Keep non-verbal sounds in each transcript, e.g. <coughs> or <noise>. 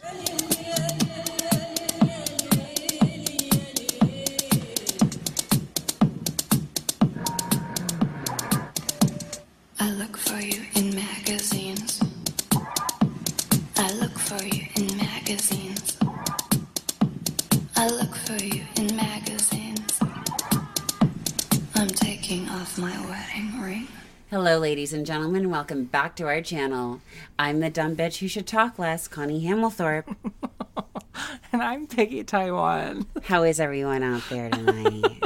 Brilliant. Hello, ladies and gentlemen. Welcome back to our channel. I'm the dumb bitch who should talk less, Connie Hamilthorpe. <laughs> And I'm Peggy Taiwan. How is everyone out there tonight?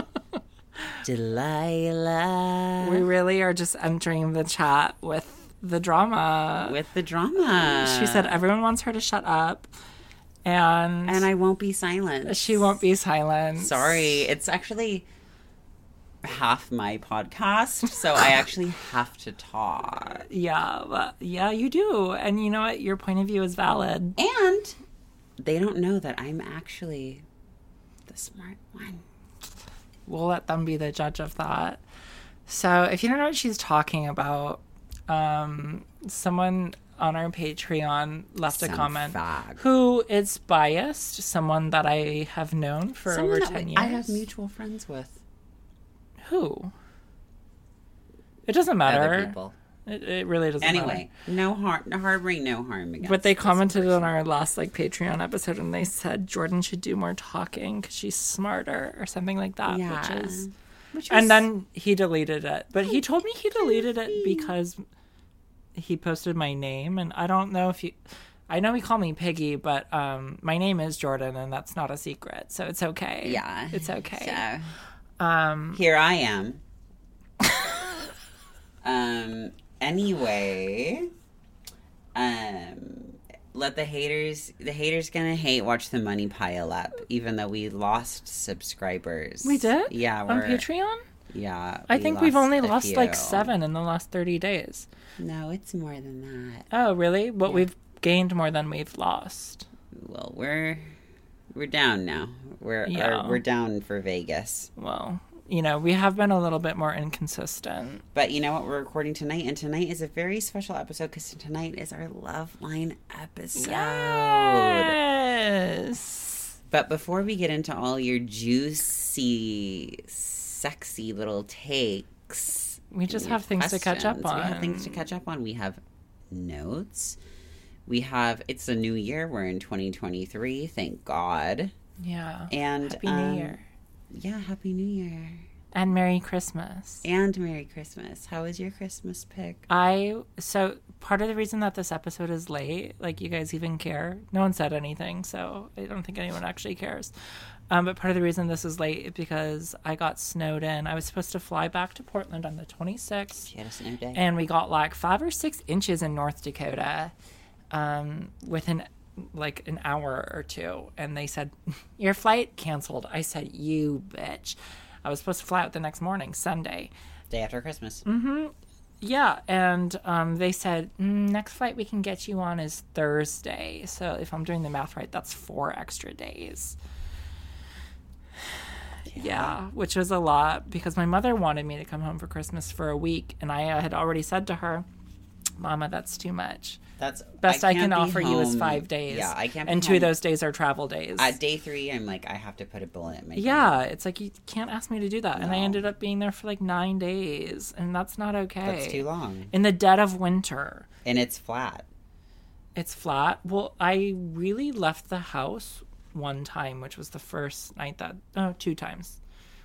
<laughs> Delilah. We really are just entering the chat with the drama. with the drama. she said everyone wants her to shut up, and and I won't be silent. she won't be silent. Sorry, it's actually half my podcast, so I <laughs> actually have to talk. Yeah, but yeah, you do, and you know what? Your point of view is valid. And they don't know that I'm actually the smart one. We'll let them be the judge of that. So, if you don't know what she's talking about, um, someone on our Patreon left a comment fag. who is biased, someone that I have known for Someone over 10 years. I have mutual friends with Who? It doesn't matter. other people. It, it really doesn't Anyway, no harm, harboring no harm against. But they commented on our last like Patreon episode and they said Jordan should do more talking because she's smarter or something like that. Yeah. Which is, Which was- and then he deleted it. But he told me he deleted it because he posted my name, and I don't know if he. I know he called me Piggy, but um, my name is Jordan, and that's not a secret, so it's okay. yeah, it's okay. So, Um, here I am. um. Anyway, um, let the haters. The haters gonna hate. Watch the money pile up. Even though we lost subscribers, we did, Yeah, on Patreon. Yeah, I we think we've only lost like seven in the last thirty days. No, it's more than that. Oh, really? What we've gained more than we've lost. Well, we're we're down now. We're Yeah. we're down for Vegas. Well, you know, we have been a little bit more inconsistent. But you know what? We're recording tonight, and tonight is a very special episode because tonight is our Love Line episode. Yes. But before we get into all your juicy, sexy little takes, We just have things to catch up on. We have things to catch up on. We have notes. We have. It's a new year. We're in 2023. Thank God. Yeah. And Happy um, New Year. Yeah, Happy New Year. And Merry Christmas. And Merry Christmas. How was your Christmas pick? I so part of the reason that this episode is late, like you guys even care. No one said anything, so I don't think anyone actually cares. Um, but part of the reason this is late is because I got snowed in. I was supposed to fly back to Portland on the 26th. You had a snow day. and we got like five or six inches in North Dakota um, within like an hour or two. And they said, <laughs> Your flight canceled. I said, You bitch. I was supposed to fly out the next morning, Sunday. day after Christmas. Mm-hmm. Yeah, and um, they said mm, next flight we can get you on is Thursday. So if I'm doing the math right, that's four extra days. <sighs> Yeah. which was a lot because my mother wanted me to come home for Christmas for a week, and I had already said to her, "Mama, that's too much. That's Best I, can't can offer you is five days. Yeah, I can't. And two of those days are travel days. At day three, I'm like, I have to put a bullet in my. yeah, it's like you can't ask me to do that, and I ended up being there for like nine days, and that's not okay. that's too long, In the dead of winter. and it's flat. It's flat. Well, I really left the house one time, which was the first night that, oh, two times.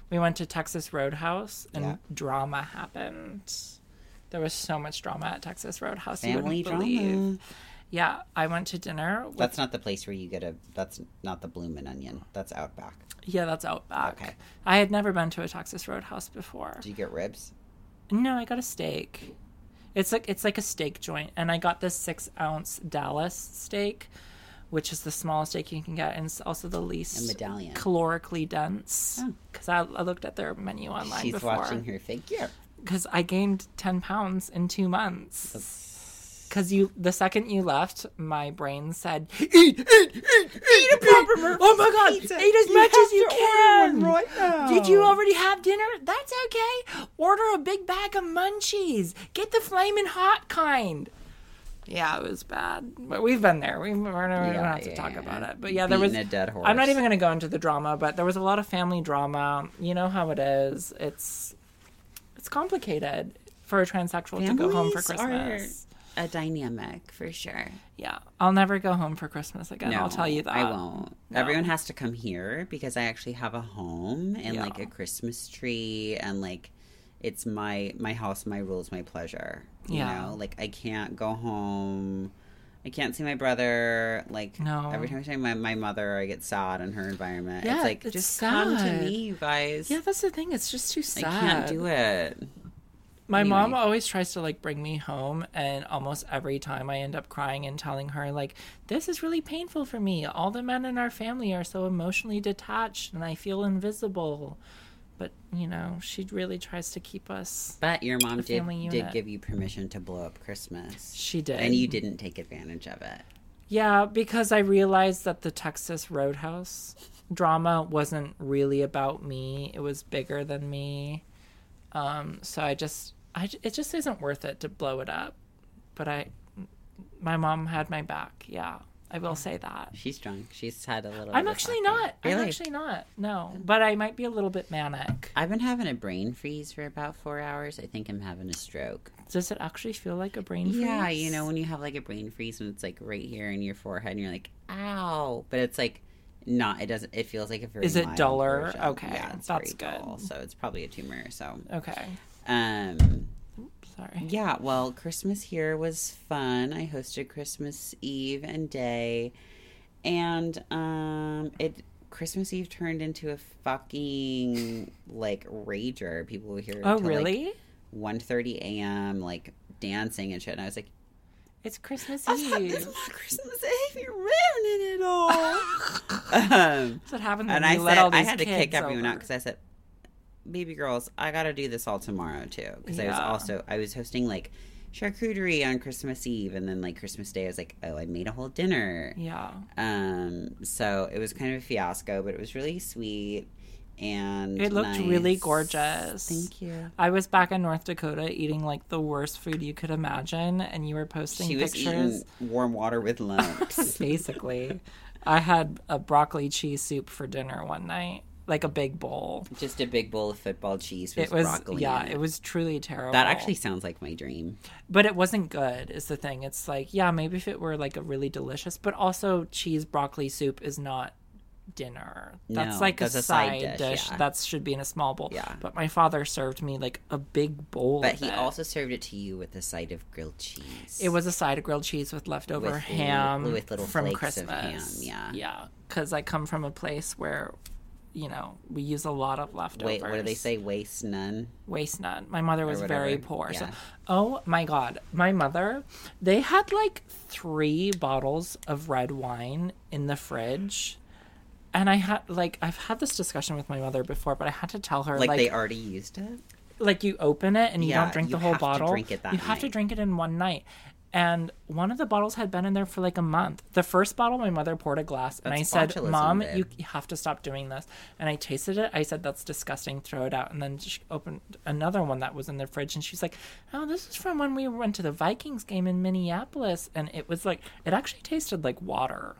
We went to Texas Roadhouse and Yeah. drama happened. There was so much drama at Texas Roadhouse. you Family wouldn't drama. believe. Yeah, I went to dinner. With, That's not the place where you get a. That's not the bloomin' onion. That's Outback. yeah, that's Outback. Okay. I had never been to a Texas Roadhouse before. Did you get ribs? No, I got a steak. It's like it's like a steak joint, and I got this six ounce Dallas steak, which is the smallest steak you can get, and it's also the least A medallion. calorically dense. Oh. Because I, I looked at their menu online She's before. watching her figure. Because I gained ten pounds in two months. Because you, the second you left, my brain said, "Eat, eat, eat, eat eat a proper Oh my god, pizza. eat as You much as you can." right now. Did you already have dinner? That's okay. Order a big bag of munchies. Get the flaming hot kind. Yeah, it was bad. But we've been there. We, we're, we don't Yeah, have to yeah, talk yeah. about it. But yeah, there was. A dead horse. I'm not even going to go into the drama, but there was a lot of family drama. You know how it is. It's it's complicated for a transsexual to go home for Christmas. A dynamic for sure. Yeah, I'll never go home for Christmas again. I'll tell you that. I won't. No. Everyone has to come here because I actually have a home and Yeah. like a Christmas tree and like it's my my house, my rules, my pleasure. You Yeah. know, like I can't go home. I can't see my brother. Like No. every time I see my, my mother, I get sad in her environment. Yeah, it's like it's just come to me, you guys. Yeah, that's the thing. It's just too sad. I can't do it. My Anyway. mom always tries to like bring me home, and almost every time I end up crying and telling her like, "This is really painful for me. All the men in our family are so emotionally detached, and I feel invisible." But you know, she really tries to keep us. But your mom did did give you permission to blow up Christmas, She did, and you didn't take advantage of it. Yeah, because I realized that the Texas Roadhouse drama wasn't really about me. It was bigger than me. Um, so I just, I, it just isn't worth it to blow it up. But I, my mom had my back. Yeah, I will say that. She's drunk. She's had a little. I'm actually not. I'm actually not. No, but I might be a little bit manic. I've been having a brain freeze for about four hours. I think I'm having a stroke. Does it actually feel like a brain freeze? Yeah, you know when you have like a brain freeze and it's like right here in your forehead and you're like, ow, but it's like not. It doesn't. It feels like a very. Is it duller? version. Okay, yeah, it's that's very good. dull, so it's probably a tumor. So, Okay. um, Sorry. yeah. Well, Christmas here was fun. I hosted Christmas Eve and day, and um, it. Christmas Eve turned into a fucking like rager. People were here. Oh, till, like, really? 1.30 a.m. like dancing and shit. And I was like, It's Christmas I was like, Eve. it's not Christmas Eve. You're ruining it all. um, <laughs> That's what happened. and I said I had to kick everyone over. out because I said, "Baby girls, I got to do this all tomorrow too." Because I was also I was hosting like charcuterie on Christmas Eve, and then like Christmas Day, I was like, "Oh, I made a whole dinner." Yeah. Um, so it was kind of a fiasco, but it was really sweet and It looked really gorgeous. Thank you. I was back in North Dakota eating like the worst food you could imagine, and you were posting She was pictures. warm water with <laughs> lumps. Basically, I had a broccoli cheese soup for dinner one night, like a big bowl. Just a big bowl of football cheese with It was broccoli. yeah, it was truly terrible. That actually sounds like my dream. but it wasn't good. Is the thing? It's like yeah, maybe if it were like a really delicious, but also cheese broccoli soup is not dinner. That's No, like that's a a side, side dish. dish, yeah. That should be in a small bowl. Yeah. But my father served me like a big bowl. But he it. also served it to you with a side of grilled cheese. It was a side of grilled cheese with leftover With ham with little from Christmas. of ham, yeah. yeah. Because I come from a place where, you know, we use a lot of leftovers. Wait, what do they say? Waste none. Waste none. My mother was very poor. So, oh my god, my mother, they had like three bottles of red wine in the fridge. And I had like I've had this discussion with my mother before, but I had to tell her Like, like they already used it. like you open it and you Yeah, don't drink the whole bottle. drink it that you have to drink it in one night. And one of the bottles had been in there for like a month. The first bottle, my mother poured a glass, and I said, "Mom, babe. you have to stop doing this." And I tasted it. I said, "That's disgusting. Throw it out." And then she opened another one that was in the fridge, and she's like, "Oh, this is from when we went to the Vikings game in Minneapolis." And it was like it actually tasted like water,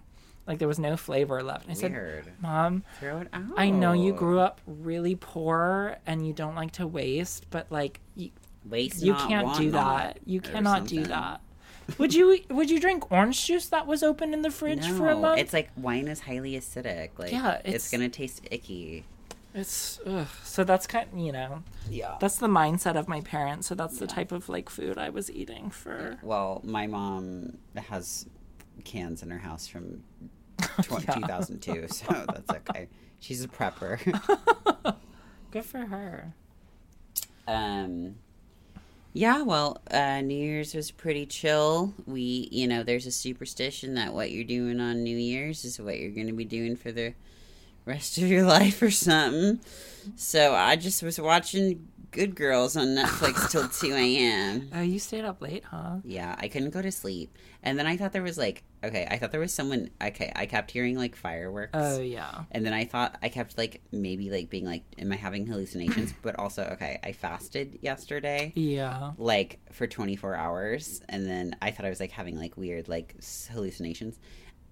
like there was no flavor left. And I said, "Mom, Throw it out. I know you grew up really poor and you don't like to waste, but like you, Waste you can't do that. You cannot do that. Would you would you drink orange juice that was open in the fridge for a No, month? it's like wine is highly acidic. Like, Yeah, it's, it's- gonna taste icky. It's ugh. so that's kind of, you know Yeah. that's the mindset of my parents. So that's the type of like food I was eating for. Well, my mom has cans in her house from <laughs> tw- 2002, <laughs> so that's okay. She's a prepper. <laughs> Good for her. Um, yeah, well, uh, New Year's was pretty chill. We, you know, there's a superstition that what you're doing on New Year's is what you're going to be doing for the rest of your <laughs> life or something. So I just was watching Good Girls on Netflix till <laughs> 2 a.m. Oh, you stayed up late, huh? Yeah, I couldn't go to sleep. And then I thought there was like, okay, I thought there was someone, okay, I kept hearing like fireworks. Oh yeah. And then I thought I kept like maybe like being like, am I having hallucinations? <laughs> but also, okay, I fasted yesterday, Yeah. like for 24 hours, and then I thought I was like having like weird like hallucinations.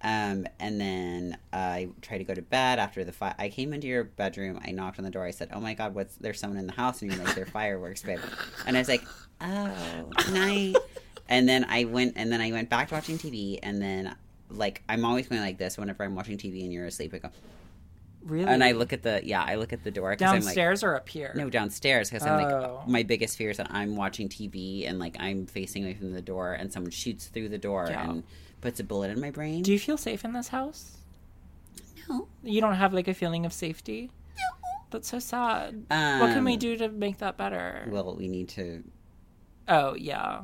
Um, and then I tried to go to bed after the fire. I came into your bedroom. I knocked on the door. I said, "Oh my God, what's there's someone in the house?" And you're like, "They're fireworks, babe." And I was like, "Oh, night." and then I went and then I went back to watching TV. And then like I'm always going like this whenever I'm watching TV and you're asleep. I go Really? and I look at the yeah I look at the door 'cause I'm like, downstairs or up here? no, downstairs because I'm Oh. like my biggest fear is that I'm watching TV and like I'm facing away from the door and someone shoots through the door Yeah. and puts a bullet in my brain. Do you feel safe in this house? no. You don't have like a feeling of safety? No. That's so sad. what can we Um, do to make that better? Well, we need to. oh yeah.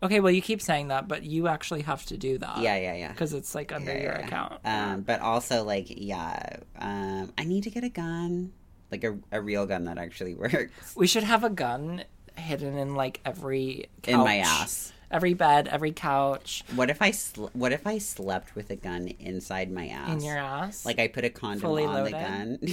Okay, well you keep saying that, but you actually have to do that. Yeah, yeah, yeah. Because it's like under Yeah, your yeah. account. Um, but also like yeah, um, I need to get a gun, like a, a real gun that actually <laughs> works we should have a gun hidden in like every couch, in my ass. Every bed, every couch What if I sl- what if I slept with a gun inside my ass? in your ass. Like I put a condom Fully on loaded? the gun. <laughs>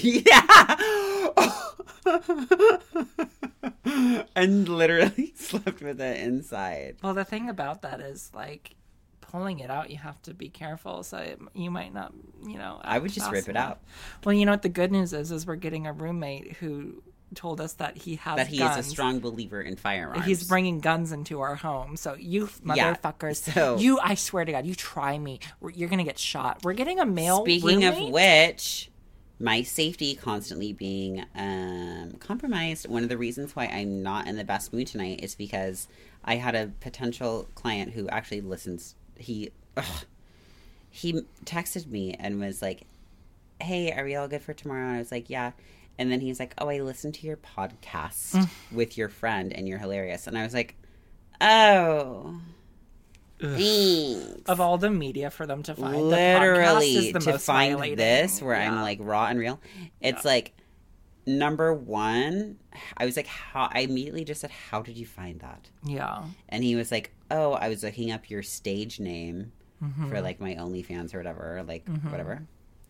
Yeah. <laughs> and literally <laughs> slept with it inside. well, the thing about that is like pulling it out. You have to be careful, so it, you might not, you know. I would just rip it out. Well, you know what the good news is is we're getting a roommate who told us that he has That he guns. is a strong believer in firearms. He's bringing guns into our home. So you Yeah, motherfuckers, so- you I swear to God, you try me, you're gonna get shot. We're getting a male. Speaking of which, my safety constantly being um, compromised. One of the reasons why I'm not in the best mood tonight is because I had a potential client who actually listens. He ugh, he texted me and was like, "Hey, are we all good for tomorrow?" And I was like, "Yeah." And then he's like, "Oh, I listened to your podcast Mm. with your friend, and you're hilarious." And I was like, "Oh." Of all the media for them to find, the podcast literally is the to find violating. this where I'm like raw and real. It's like number one. I was like, how? I immediately just said, "How did you find that?" yeah, And he was like, "Oh, I was looking up your stage name Mm-hmm. for like my OnlyFans or whatever, like whatever."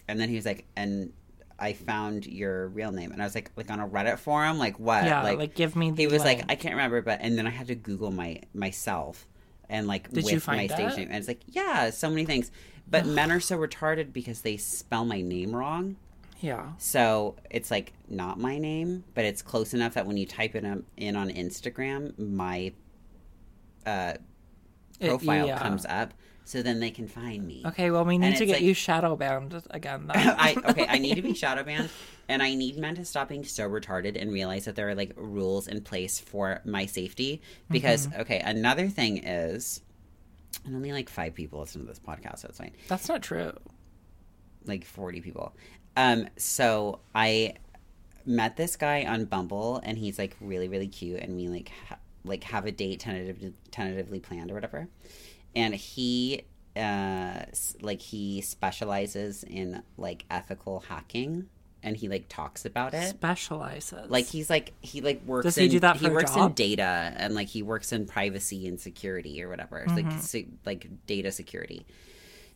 And then he was like, "And." I found your real name, and I was like, like on a Reddit forum, like what? yeah. Like, give me. The he was link. like, I can't remember, but and then I had to Google my myself and like Did with you find my stage that? name, and it's like, yeah, so many things. But men are so retarded because they spell my name wrong. yeah, So it's like not my name, but it's close enough that when you type it in on Instagram, my uh, It- profile yeah. comes up, so then they can find me. Okay, well, we need And to get like- you shadow banned again. <laughs> I okay, I need to be <laughs> shadow banned, and I need men to stop being so retarded and realize that there are like rules in place for my safety. Because Mm-hmm. okay, another thing is, and only like five people listen to this podcast, so it's fine. That's not true. Like forty people. Um, so I met this guy on Bumble, and he's like really really cute, and we like ha- like have a date tentative tentatively planned or whatever. And he uh like he specializes in like ethical hacking and he like talks about it Specializes. like he's like he like works Does in, he do that he works in data and like he works in privacy and security or whatever like Mm-hmm. se- like data security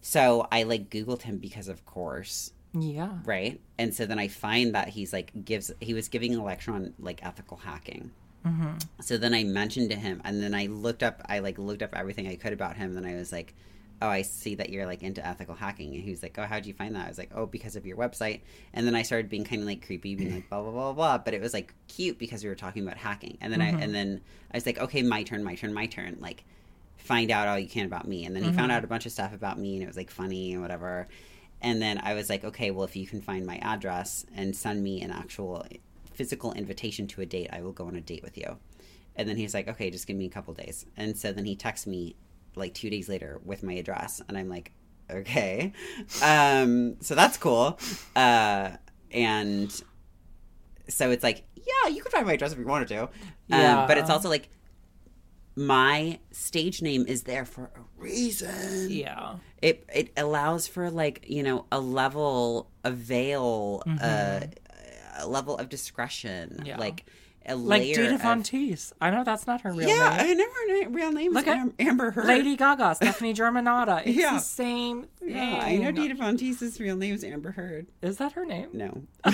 so i like googled him because of course yeah. right and so then i find that he's like gives he was giving a lecture on like ethical hacking Mm-hmm. so then i mentioned to him and then i looked up i like looked up everything i could about him and i was like oh i see that you're like into ethical hacking. And he was like oh how'd you find that? I was like oh because of your website. And then i started being kind of like creepy being like blah blah blah blah but it was like cute because we were talking about hacking. And then i and then i was like okay my turn my turn my turn. Like find out all you can about me. And then he found out a bunch of stuff about me and it was like funny and whatever. And then i was like okay well if you can find my address and send me an actual physical invitation to a date i will go on a date with you. And then he's like okay just give me a couple days. And so then he texts me like two days later with my address. And i'm like okay. Um so that's cool. Uh and so it's like yeah you could find my address if you wanted to. Um, Yeah. but it's also like my stage name is there for a reason. Yeah. it it allows for like you know a level a veil uh, a level of discretion Yeah. like a Like layer Dita of- Von Teese. I know that's not her real yeah, name. Yeah, I never her real name is Look at Am- Amber Heard. Lady Gaga, Stefani Germanotta. It's Yeah. the same thing. Yeah, I know Dita Von Teese's real name is Amber Heard. Is that her name? No. <laughs>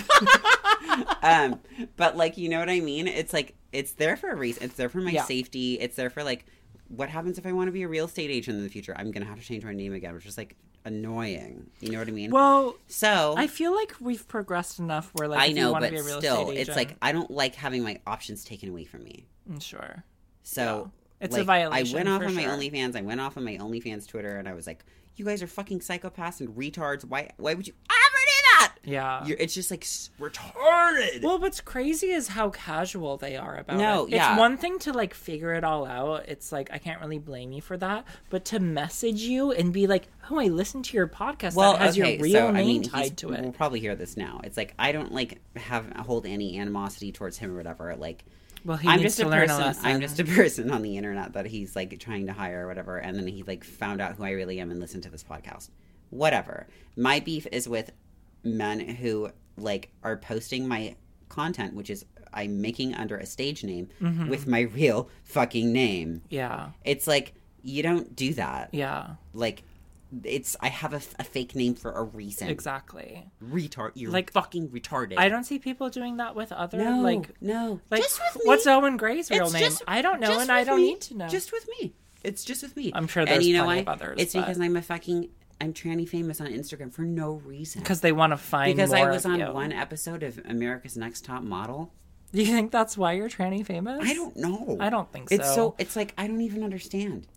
um, but like you know what I mean? It's like it's there for a reason. It's there for my Yeah. safety. It's there for like what happens if I want to be a real estate agent in the future? I'm gonna have to change my name again, which is like annoying. You know what I mean? Well, so I feel like we've progressed enough where like I know, but be a real still, estate it's like I don't like having my options taken away from me. Mm, sure. So It's a like, violation, I went off on my sure. OnlyFans. I went off on my OnlyFans Twitter, and I was like, "You guys are fucking psychopaths and retards. Why? Why would you do that?" Yeah. You're, it's just like retarded. Well, what's crazy is how casual they are about No, it. yeah. It's one thing to like figure it all out. It's like I can't really blame you for that, but to message you and be like, "Oh, I listened to your podcast that has your real name he's- tied to it." We'll probably hear this now. It's like I don't like have hold any animosity towards him or whatever. Like well, he I'm just a person. a. I'm just a person on the internet that he's like trying to hire or whatever, and then he like found out who I really am and listened to this podcast. Whatever. My beef is with men who like are posting my content, which is I'm making under a stage name Mm-hmm. with my real fucking name. yeah, It's like you don't do that. yeah, Like it's I have a, a fake name for a reason. exactly. Retard. You're Like- fucking retarded. I don't see people doing that with other no like no. like just with me. what's Owen Gray's real It's name? just- I don't know, and I don't me. need to know. Just with me. It's just with me. I'm sure And there's you know plenty why? of others, It's but- because I'm a fucking I'm tranny famous on Instagram for no reason. because they want to find Because I was on you. one episode of America's Next Top Model. Do you think that's why you're tranny famous? I don't know. I don't think so. It's so. it's like I don't even understand.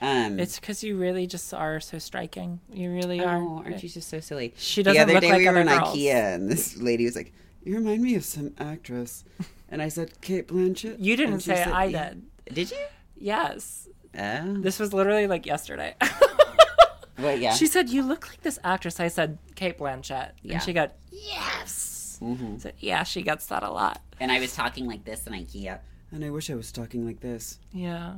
Um It's because you really just are so striking. You really are. Oh, aren't you just so silly? She the doesn't other look day like we were in girls. IKEA and this lady was like, "You remind me of some actress," and I said, "Cate Blanchett." You didn't say said, I did. Did you? Yes. Oh, This was literally like yesterday. <laughs> well, yeah. she said, You look like this actress. I said, Cate Blanchett. Yeah. And she got, Yes. Mm-hmm. Said, yeah, she gets that a lot. and I was talking like this in IKEA, and I wish I was talking like this. Yeah.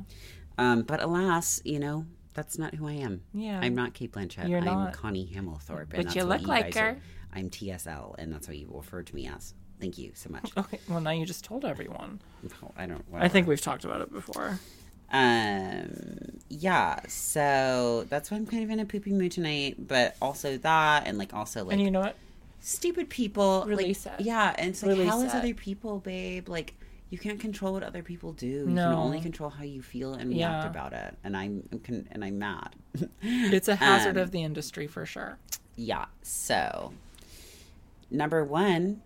Um, but alas, you know, that's not who I am. Yeah. I'm not Cate Blanchett. You're I'm not. Connie Hamilthorpe. But and that's you look like guys are- her. I'm TSL, and that's what you refer to me as. Thank you so much. <laughs> Okay. Well, now you just told everyone. Oh, I don't. I think we've talked about it before. Um. Yeah. So that's why I'm kind of in a poopy mood tonight. But also that, and like also like and you know what? stupid people. Release like, it. Yeah, and so like Release how is it. other people, babe? Like you can't control what other people do. You No. can only control how you feel and react about it. And I'm, I'm and I'm mad. <laughs> It's a hazard Um, of the industry for sure. Yeah. So, number one,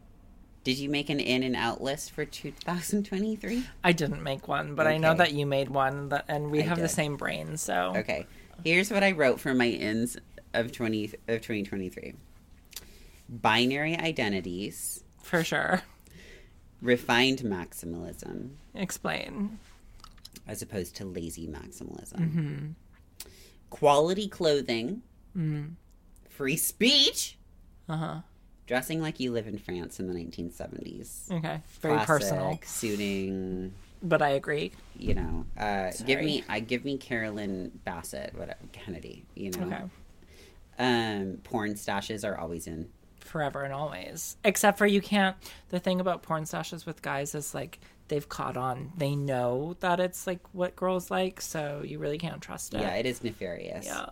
did you make an in and out list for 2023? I didn't make one, but I know that you made one, that, and we I have the same brain. So Okay. Here's what I wrote for my ins of 20 of 2023. Binary identities, for sure. refined maximalism Explain. as opposed to lazy maximalism. Quality clothing, free speech, Uh huh. Dressing like you live in France in the 1970s. Okay. Very Classic, personal, suiting, but I agree. you know uh give me i give me carolyn bessette whatever kennedy you know Okay. um porn stashes are always in Forever and always. Except for you can't. The thing about porn stashes with guys is like they've caught on. They know that it's like what girls like, so you really can't trust it. yeah it is nefarious Yeah.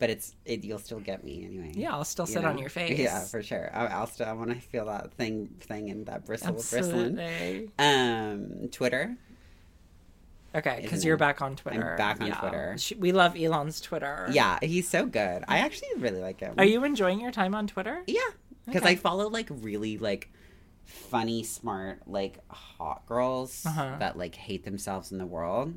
But it's it you'll still get me anyway Yeah, I'll still sit on your face. yeah for sure I, i'll still i want to feel that thing thing and that bristle bristling um twitter Okay, because you're back on Twitter. back on Yeah. Twitter. We love Elon's Twitter. yeah he's so good i actually really like him Are you enjoying your time on Twitter? Yeah, because Okay. I follow like really like funny, smart, like hot girls Uh-huh. that like hate themselves in the world.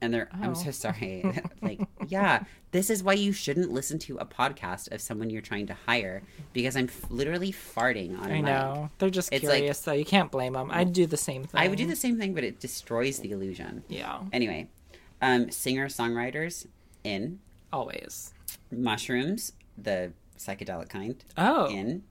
And they're, Oh. I'm so <laughs> sorry. <laughs> like, yeah, this is why you shouldn't listen to a podcast of someone you're trying to hire because I'm f- literally farting on I mic. know. They're just It's like- curious, though. You can't blame them. I'd do the same thing. I would do the same thing, but it destroys the illusion. Yeah, Anyway, um, singer songwriters in always. mushrooms, the psychedelic kind, Oh, in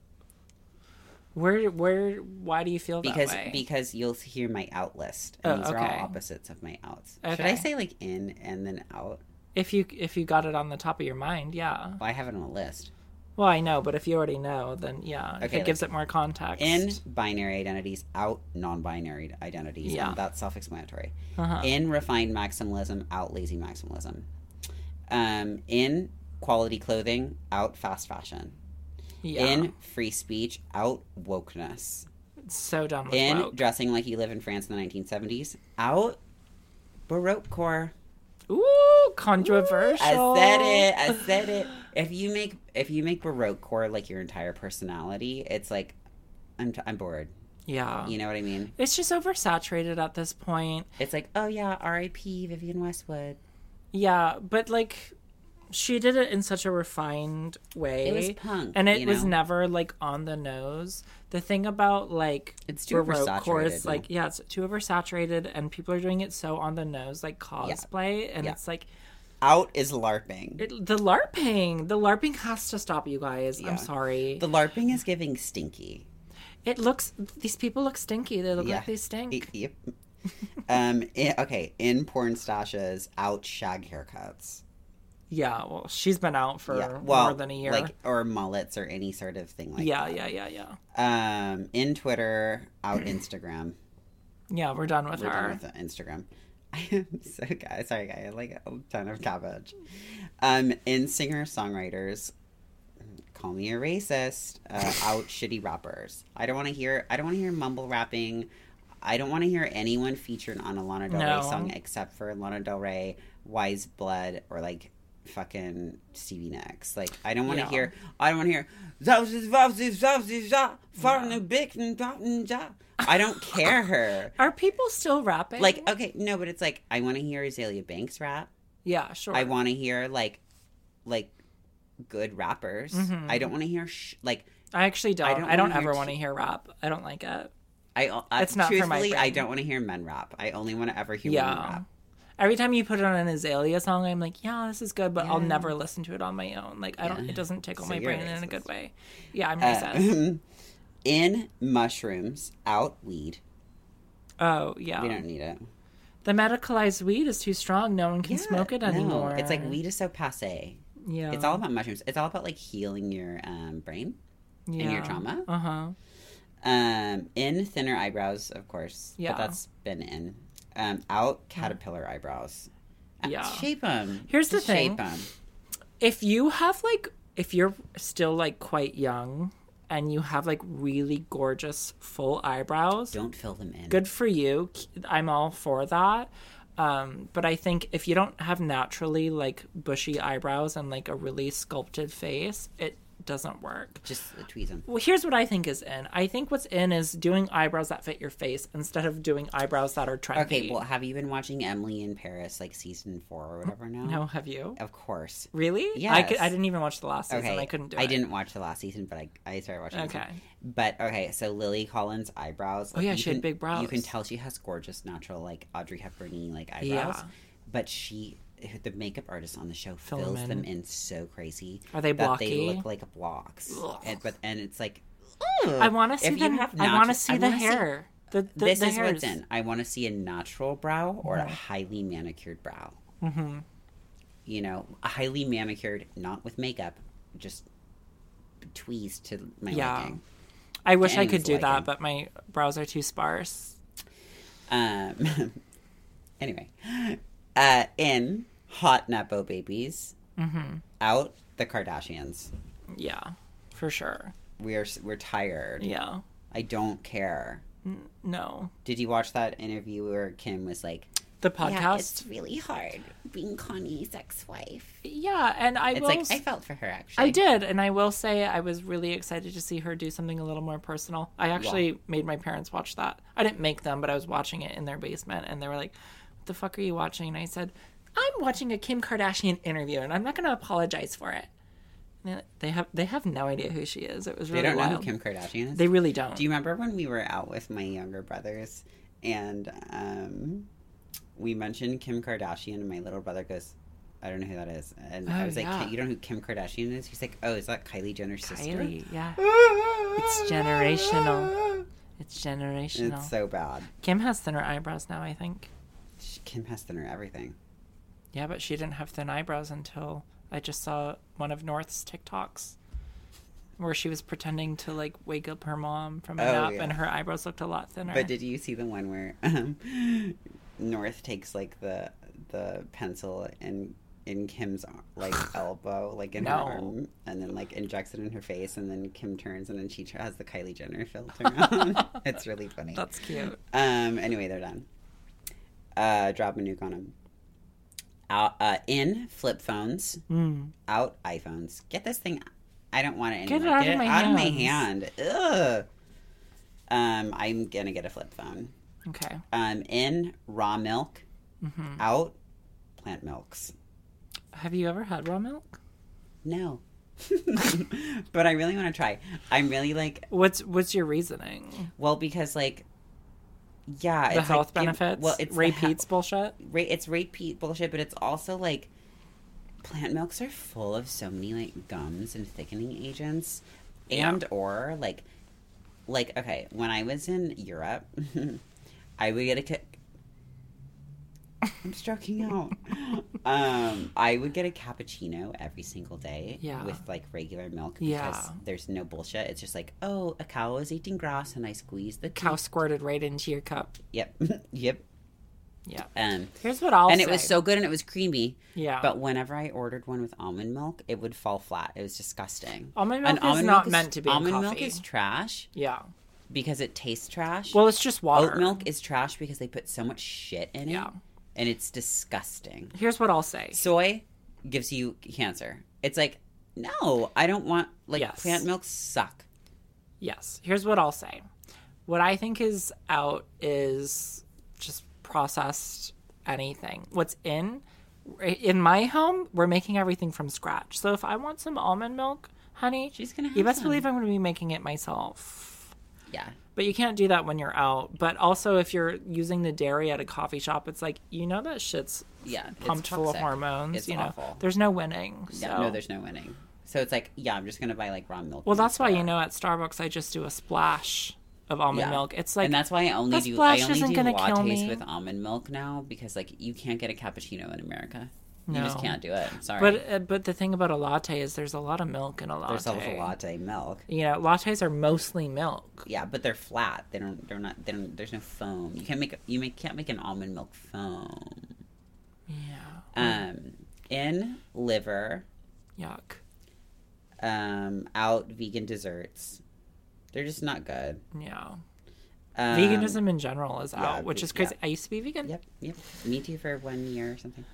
where, where, why do you feel because that way? because you'll hear my out list and Oh, these are okay. all opposites of my outs should i say like in and then out if you if you got it on the top of your mind, yeah. well i have it on a list Well, I know, but if you already know, then yeah, if Okay, it gives it more context. In binary identities, out non binary identities. Yeah. That's self explanatory. Uh-huh. In refined maximalism, out lazy maximalism. Um, in quality clothing, out fast fashion. Yeah, In free speech, out wokeness. so dumb. with In woke. dressing like you live in France in the 1970s, out baroque core. Ooh, controversial. I said it. I said it. If you make if you make baroque core like your entire personality, it's like I'm t- I'm bored. Yeah, You know what I mean? it's just oversaturated at this point. It's like, oh yeah, R.I.P. Vivienne Westwood. Yeah, but like she did it in such a refined way. It was punk, and it you was know? never like on the nose. The thing about like It's too Baroque is like yeah, it's too oversaturated, and people are doing it so on the nose, like cosplay, and Yeah. it's like Out is LARPing. it, the LARPing. The LARPing has to stop, you guys. Yeah. I'm sorry. the LARPing is giving stinky. it looks these people look stinky. They look Yeah. like they stink. Yep. <laughs> um. okay. In porn stashes, out shag haircuts. Yeah, well, she's been out for yeah. Well, more than a year. Like or mullets or any sort of thing like yeah, that. yeah, yeah, yeah. Yeah. Um. In Twitter, out Instagram. Yeah, we're done with We're her. done with Instagram. <laughs> I am so guy. Sorry, guy. I like a ton of cabbage. Um, in singer songwriters, call me a racist. Uh, out shitty rappers. I don't want to hear. I don't want to hear mumble rapping. I don't want to hear anyone featured on a Lana Del No. Rey song except for Lana Del Rey, Weyes Blood, or like fucking Stevie Nicks. Like I don't want to Yeah. hear. I don't want to hear. "Zouzi, zouzi, zouzi, za, and ja." I don't <laughs> care. Her. Are people still rapping? Like, okay, no, but it's like I want to hear Azealia Banks rap. yeah, sure. I want to hear like, like, good rappers. Mm-hmm. I don't want to hear sh- like I actually don't. I don't don't, ever want to hear rap. I don't like it. I. I It's not for my truthfully, I don't want to hear men rap. I only want to ever hear Yeah. women rap. Every time you put it on an Azealia song, I'm like, yeah, this is good, but I'll never listen to it on my own. Like, I don't. It doesn't tickle So my brain in a good way. Yeah, I'm racist. Uh, <clears throat> in mushrooms, out weed. oh yeah. We don't need it. The medicalized weed is too strong. No one can Yeah, smoke it no. anymore. It's like weed is so passe. Yeah. It's all about mushrooms. It's all about like healing your um, brain yeah. and your trauma. Uh huh. Um, in thinner eyebrows, of course. Yeah. But that's been in. Um, out caterpillar eyebrows. Uh, Yeah. Shape them. Here's the thing. Shape them. if you have like if you're still like quite young and you have like really gorgeous full eyebrows Don't fill them in. good for you i'm all for that um, but i think if you don't have naturally like bushy eyebrows and like a really sculpted face it doesn't work Just tweeze them. well here's what i think is in i think what's in is doing eyebrows that fit your face instead of doing eyebrows that are trendy Okay, well, have you been watching Emily in Paris, like season four or whatever now? no have you Of course. really I, could, Yes. I didn't even watch the last season Okay. i couldn't do I it I didn't watch the last season, but I, I started watching. Okay. But okay, so Lily Collins' eyebrows. Oh, yeah, she had can- big brows. You can tell she has gorgeous, natural, like Audrey Hepburn like eyebrows. Yeah. But she, the makeup artist on the show, Fill fills them them in. in so crazy. Are they that they look like blocks. Ugh. And, but and it's like. I want to see the. I want to see the wanna see- hair. the, the this the is hairs. what's in. I want to see a natural brow or a highly manicured brow. Mm-hmm. You know, a highly manicured, not with makeup, just tweezed to my Yeah. liking. I wish I could do liking. that, but my brows are too sparse. Um. <laughs> anyway, uh, in hot nepo babies, Mm-hmm. out the Kardashians. Yeah, for sure. We're we're tired. Yeah. I don't care. No. Did you watch that interview where Kim was like, The "Yeah, podcast. it's really hard being Connie's ex-wife." Yeah, and I It's will. like s- I felt for her actually. I did, and I will say I was really excited to see her do something a little more personal. I actually made my parents watch that. I didn't make them, but I was watching it in their basement, and they were like, "What the fuck are you watching?" And I said, "I'm watching a Kim Kardashian interview, and I'm not going to apologize for it." They have they have no idea who she is. It was They really don't know who Kim Kardashian is. They really don't. Do you remember when we were out with my younger brothers and um, we mentioned Kim Kardashian and my little brother goes, I don't know who that is. And I Oh, was like, yeah. "Ki- you don't know who Kim Kardashian is? He's like, oh, is that Kylie Jenner's sister? Kylie, yeah, <laughs> It's generational. it's generational. It's so bad. Kim has thinner eyebrows now, I think. Kim has thinner everything. Yeah, but she didn't have thin eyebrows until I just saw one of North's TikToks. where she was pretending to like wake up her mom from a Oh, nap yeah. and her eyebrows looked a lot thinner. But did you see the one where um, North takes like the the pencil and in Kim's like <laughs> elbow, like in No. her arm, and then like injects it in her face, and then Kim turns, and then she has the Kylie Jenner filter <laughs> on. it's really funny. That's cute. Um. Anyway, they're done. Uh, drop a nuke on them. Out. Uh. In flip phones. Mm. Out iPhones. Get this thing. I don't want it anymore. Get it out of my out of my hand. Ugh. Um. I'm gonna get a flip phone. Okay. Um. In raw milk. hmm Out plant milks. Have you ever had raw milk? No. <laughs> but I really want to try. I'm really like What's what's your reasoning? well because like yeah, The it's health like, it- benefits? well, it's Ray he- bullshit. ra- it's repeat bullshit, but it's also like plant milks are full of so many like gums and thickening agents, Yeah. and or like like okay, when I was in Europe, <laughs> I would get a. Ca- I'm stroking out. <laughs> um, I would get a cappuccino every single day Yeah. with like regular milk because Yeah. there's no bullshit. It's just like, oh, a cow is eating grass and I squeeze the Cow teat. squirted right into your cup. Yep, <laughs> yep. Yeah. Um, Here's what I'll and say. it was so good and it was creamy. yeah. But whenever I ordered one with almond milk, it would fall flat. It was disgusting. almond milk And milk is not meant to be in almond milk is trash yeah. because it tastes trash. Well, it's just water. oat milk is trash because they put so much shit in it, Yeah. And it's disgusting. Here's what I'll say. Soy gives you cancer. It's like no, I don't want like Yes. plant milk suck. Yes. Here's what I'll say. What I think is out is just processed anything. What's in in my home, we're making everything from scratch. So if I want some almond milk, honey, She's gonna. Have you best some. believe I'm to be making it myself. Yeah, But you can't do that when you're out. But also, if you're using the dairy at a coffee shop, it's like you know that shit's yeah. pumped full of hormones. It's you know, awful. there's no winning. So. Yeah, no, there's no winning. So it's like, yeah, I'm just gonna buy like raw milk. well, that's why you know at Starbucks I just do a splash of almond Yeah. milk. It's like and that's why I only do I only do lattes with almond milk now because like you can't get a cappuccino in America. You just can't do it. Sorry, But uh, but the thing about a latte is there's a lot of milk in a latte. there's also latte milk. You know, lattes are mostly milk. Yeah, but they're flat. They don't. They're not. They don't. There's no foam. You can't make. You make, can't make an almond milk foam. Yeah. Um, in liver, Yuck. um, out vegan desserts. They're just not good. Yeah. Um, Veganism in general is yeah, out, which is crazy. yeah. I used to be vegan. Yep. Yep. Me too for one year or something.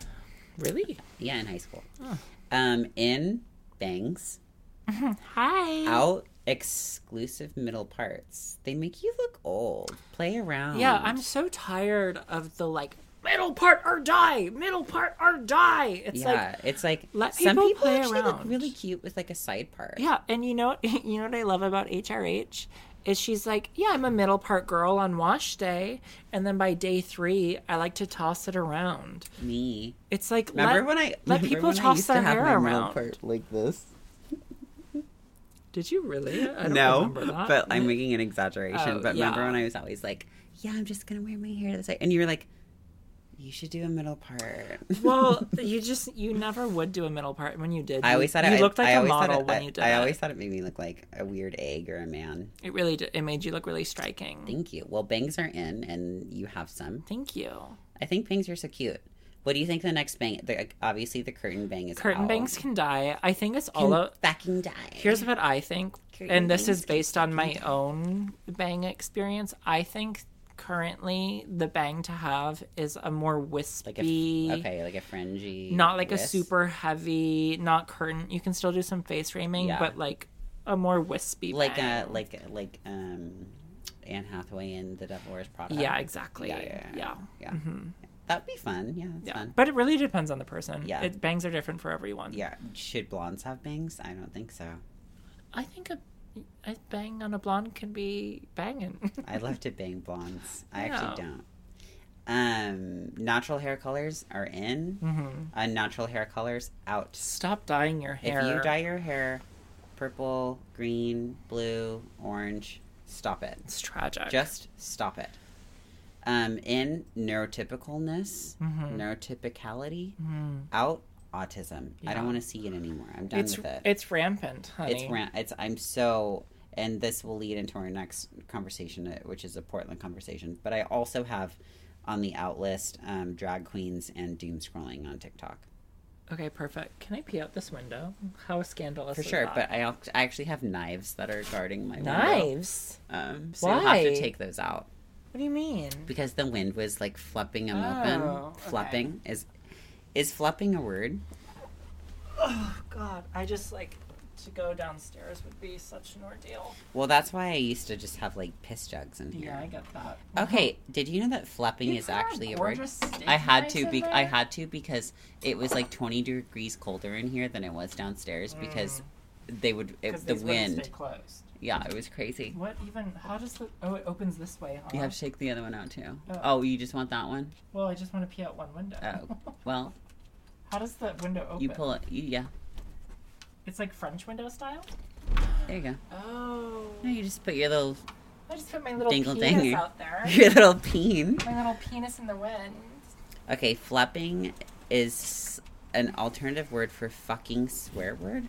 Really? Yeah, in high school. Oh. Um, in bangs. <laughs> Hi. out exclusive middle parts. They make you look old. Play around. Yeah, I'm so tired of the like middle part or die, middle part or die. It's like it's like let some people people play actually look around. really cute with like a side part. Yeah, and you know <laughs> you know what I love about HRH is she's like, yeah, I'm a middle part girl on wash day, and then by day three, I like to toss it around. Me. It's like Remember let, when I let people toss their to hair around. part like this? Did you really? I don't no, remember that. but I'm making an exaggeration. Oh, but remember yeah. when I was always like, "Yeah, I'm just gonna wear my hair this way," and you were like, "You should do a middle part." well, <laughs> you just you never would do a middle part when you did. I always thought you it, looked like I a model it, when you did I it. always thought it made me look like a weird egg or a man. It really did. It made you look really striking. Thank you. Well, bangs are in, and you have some. Thank you. I think bangs are so cute. What do you think the next bang? The, obviously, the curtain bang is Curtain out. bangs can die. I think it's all. fucking die. Here's what I think, Curtain and this is based on my die. own bang experience. I think currently the bang to have is a more like a wispy, okay, like a fringy, not like a super heavy, not curtain. You can still do some face framing, Yeah. but like a more wispy, like bang. a like like um Anne Hathaway in The Devil Wears Prada. yeah, exactly, Yeah, yeah, yeah, yeah. yeah. That'd be fun. Yeah, that's Yeah. fun. But it really depends on the person. Yeah. it, bangs are different for everyone. Yeah, should blondes have bangs? I don't think so. I think a, a bang on a blonde can be banging. <laughs> I love to bang blondes. I Yeah. actually don't. Um, natural hair colors are in. hmm Unnatural hair colors out. Stop dyeing your hair. If you dye your hair purple, green, blue, orange, stop it. it's tragic. Just stop it. Um, in neurotypicalness, Mhm. neurotypicality, Mhm. out autism. I don't want to see it anymore. I'm done It's with it. it's rampant, honey. It's ran- it's I'm so and this will lead into our next conversation uh, which is a Portland conversation but I also have on the out list um, drag queens and doom scrolling on TikTok Okay, perfect. Can I pee out this window? How scandalous! for sure but I, I actually have knives that are guarding my window knives. um, so you'll have to take those out What do you mean? because the wind was like flupping them Oh, open okay. is is flupping a word Oh God, I just like to go downstairs would be such an ordeal. well that's why I used to just have like piss jugs in here Yeah, I get that. <laughs> Okay, did you know that flapping You is actually a word? I had to be? I had to because it was like 20 degrees colder in here than it was downstairs mm. because they would it, the wind. Closed. Yeah, it was crazy. What even? How does the? Oh, it opens this way, huh? You have to take the other one out too. Oh. Oh, you just want that one? Well, I just want to pee out one window. Oh. Well, How does the window open? you pull it. You, yeah, It's like French window style. there you go. Oh. No, you just put your little I just put my little Dingle penis out there. <laughs> your little peen. my little penis in the wind. Okay, flapping is an alternative word for fucking swear word.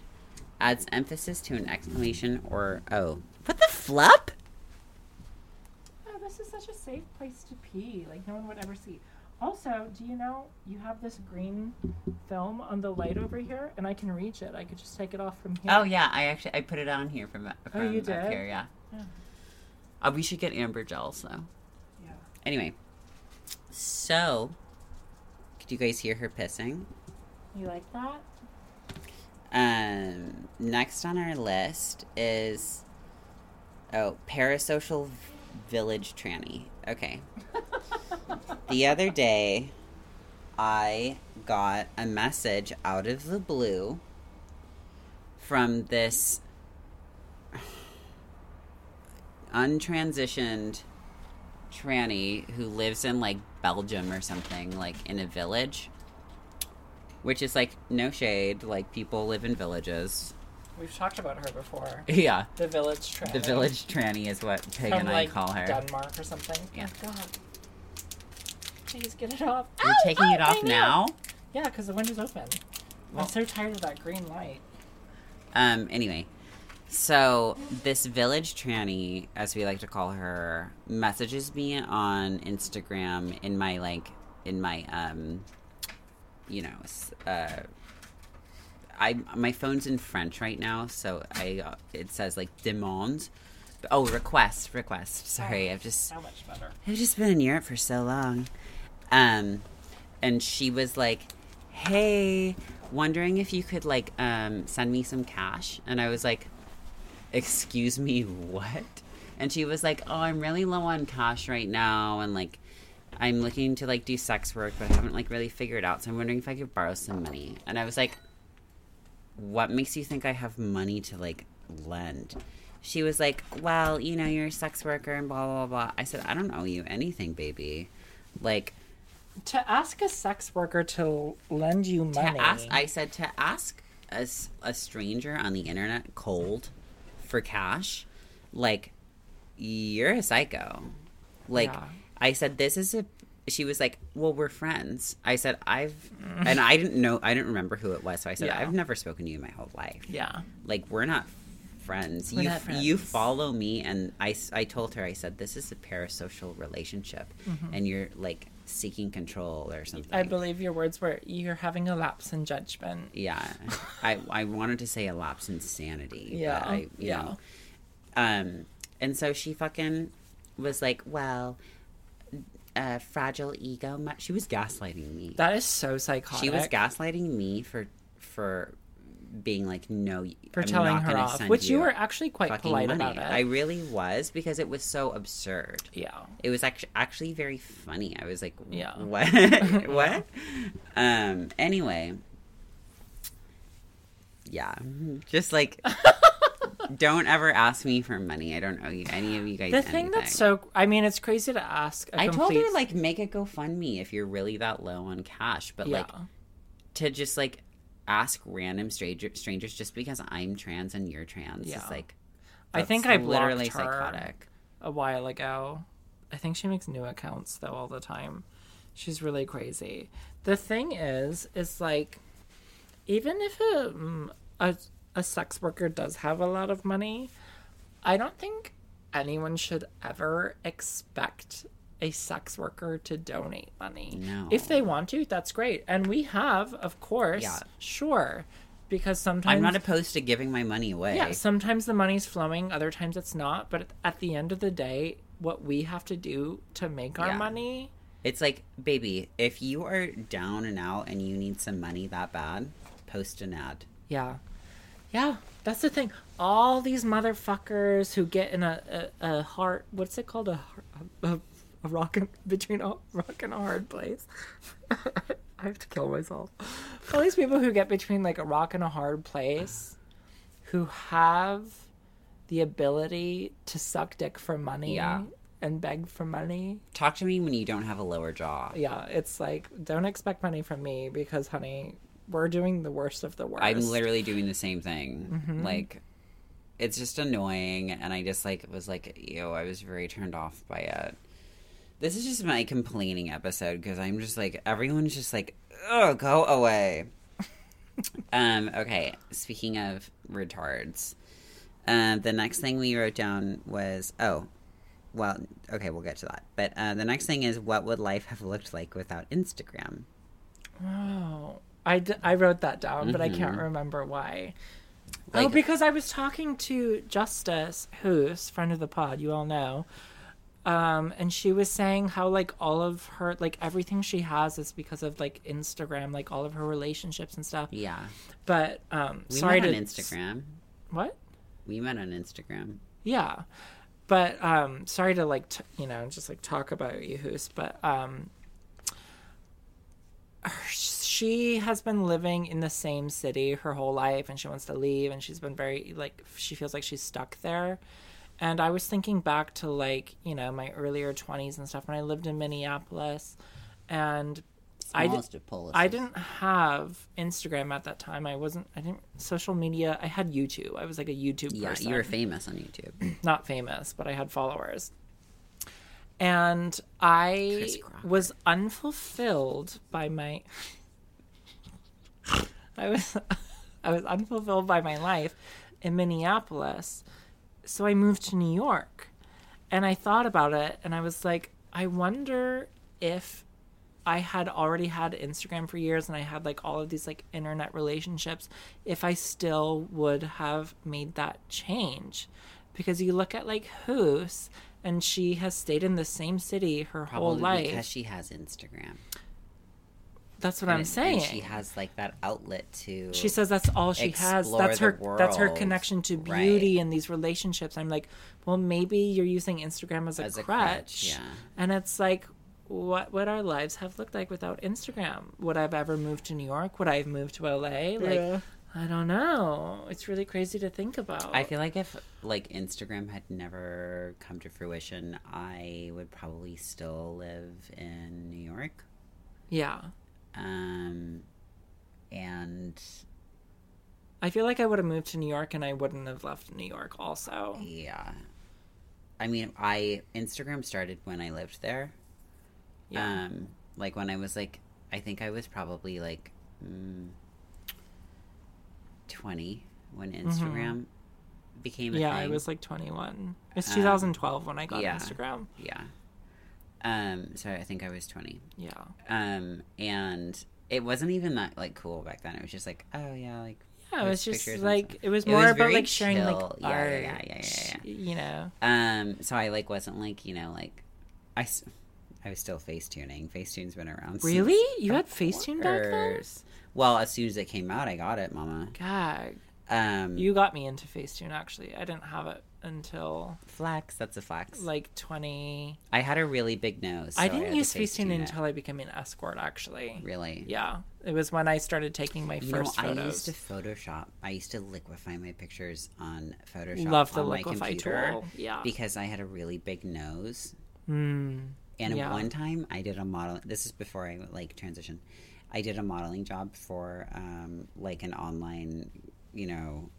Adds emphasis to an exclamation or oh. What the flup? Oh, this is such a safe place to pee. Like no one would ever see. Also, do you know you have this green film on the light over here, and I can reach it. I could just take it off from here. Oh yeah, I actually I put it on here from, from Oh, you up here. Yeah. Yeah. Uh, we should get amber gels though. Yeah. Anyway, so could you guys hear her pissing? You like that? Um, next on our list is oh parasocial village tranny. Okay. <laughs> the other day, I got a message out of the blue from this untransitioned tranny who lives in like Belgium or something, like in a village. Which is like no shade, like people live in villages. We've talked about her before. Yeah. The village tranny. The village tranny is what Pig from and I like call her. Denmark or something. Yeah. Oh, God. Please get it off. You're Ow, taking ow, it off now? Yeah, because the window's open. Well- I'm so tired of that green light. Um, anyway, so this village tranny, as we like to call her, messages me on Instagram in my like in my um, you know, uh, I my phone's in French right now, so I uh, it says like demande. Oh, request, request. Sorry, I've just So much better. I've just been in Europe for so long. Um, and she was like, "Hey, wondering if you could like um send me some cash." And I was like, "Excuse me, what?" And she was like, "Oh, I'm really low on cash right now, and like." I'm looking to like do sex work, but I haven't like really figured out. So I'm wondering if I could borrow some money. And I was like, "What makes you think I have money to like lend?" She was like, "Well, you know, you're a sex worker and blah blah blah." I said, "I don't owe you anything, baby." Like To ask a sex worker to lend you money. ask, I said to ask a, a stranger on the internet cold for cash, like you're a psycho. Like Yeah. I said, this is a. She was like, "Well, we're friends." I said, "I've," and I didn't know, I didn't remember who it was, so I said, Yeah. "I've never spoken to you my whole life. yeah. Like we're not friends. We're you not you follow me, and I I told her, I said, this is a parasocial relationship, mm-hmm. and you're like seeking control or something. I believe your words were you're having a lapse in judgment. Yeah, I I wanted to say a lapse in sanity. Yeah, I, you yeah. Know, um, and so she fucking was like, well, uh, fragile ego. She was gaslighting me. That is so psychotic. she was gaslighting me for for being like, no, for I'm telling not her off, which you were actually quite polite money. about it. I really was because it was so absurd. yeah. It was actually actually very funny. I was like, Yeah. <laughs> what? <laughs> what? Um. Anyway, yeah, just like, <laughs> don't ever ask me for money. I don't owe you any of you guys. The thing anything. that's so I mean, it's crazy to ask. I I told her like make a GoFundMe if you're really that low on cash, but yeah. like to just like ask random stranger strangers just because I'm trans and you're trans Yeah. is like. I think I literally psychotic. a while ago. I think she makes new accounts though all the time. She's really crazy. The thing is, is like even if a, mm, a a sex worker does have a lot of money, I don't think anyone should ever expect a sex worker to donate money. No. If they want to, that's great. And we have, of course, Yeah. sure. Because sometimes I'm not opposed to giving my money away. yeah, sometimes the money's flowing, other times it's not. But at the end of the day, what we have to do to make our Yeah. money, It's like, baby, if you are down and out and you need some money that bad, post an ad. yeah, yeah, that's the thing. All these motherfuckers who get in a a, a hard, what's it called, a a, a rock and, between a rock and a hard place. <laughs> I have to kill myself. All these people who get between like a rock and a hard place, who have the ability to suck dick for money Yeah. and beg for money. Talk to me when you don't have a lower jaw. Yeah, it's like don't expect money from me because, honey, we're doing the worst of the worst. I'm literally doing the same thing. Mm-hmm. Like, it's just annoying, and I just like was like, ew, I was very turned off by it. This is just my complaining episode because I'm just like everyone's just like, oh, go away. <laughs> um. Okay. Speaking of retards, um, the next thing we wrote down was oh, well, okay, we'll get to that. But uh, the next thing is what would life have looked like without Instagram? Oh, I, d- I wrote that down, but I can't remember why. oh, because I was talking to Justice, who's friend of the pod, you all know. Um, and she was saying how like all of her like everything she has is because of like Instagram, like all of her relationships and stuff. Yeah, But um, we sorry met to on Instagram. what? We met on Instagram. Yeah. But um sorry to like t- you know just like talk about Yehus, but um she has been living in the same city her whole life and she wants to leave and she's been very like she feels like she's stuck there. And I was thinking back to like, you know, my earlier 20s and stuff when I lived in Minneapolis and I Smallest I, did, not have Instagram at that time. I wasn't I didn't social media. I had YouTube. I was like a YouTube Yeah, person you were famous on YouTube. <clears throat> not famous, but I had followers. And I was unfulfilled by my <laughs> I was <laughs> I was unfulfilled by my life in Minneapolis. So I moved to New York. And I thought about it and I was like, I wonder if I had already had Instagram for years and I had like all of these like internet relationships, if I still would have made that change. Because you look at like Hoos and she has stayed in the same city her whole life. because she has Instagram. That's what And I'm it- saying. And she has like that outlet to. She says that's all she has. That's the her. That's her connection to Right. beauty and these relationships. I'm like, well, maybe you're using Instagram as a, As a crutch. crutch, yeah. And it's like, what would our lives have looked like without Instagram? Would I've ever moved to New York? Would I have moved to LA? Like, Yeah. I don't know. It's really crazy to think about. I feel like if like Instagram had never come to fruition, I would probably still live in New York. yeah. Um, and I feel like I would have moved to New York and I wouldn't have left New York also. yeah, I mean, I Instagram started when I lived there. Yeah. Um, like when I was like, I think I was probably like mm, twenty when Instagram became a Mm-hmm. yeah, thing. I was like 21. It's Um, 2012 when I got yeah. Instagram. yeah. Um, so I think I was twenty. Yeah. Um, and it wasn't even that like cool back then. It was just like, oh yeah, like Yeah, it was just like it was It more was about like sharing like chill. Yeah, art. yeah, yeah, yeah, yeah. You know. Um, so I like wasn't like you know like I, I was still Facetuning. Facetune's been around. Really? You had Facetune back then? Well, as soon as it came out, I got it, Mama. God, Um, you got me into Facetune. Actually, I didn't have it until flex. That's a flex. like 20. I had a really big nose. I didn't to use Facetune until I became an escort. Actually, Really. yeah, it was when I started taking my You first know, I used to Photoshop. I used to liquefy my pictures on Photoshop. Love the liquefy tool. Yeah. because I had a really big nose. Mm, And Yeah. one time I did a model. This is before I like transition. I did a modeling job for um, like an online, you know,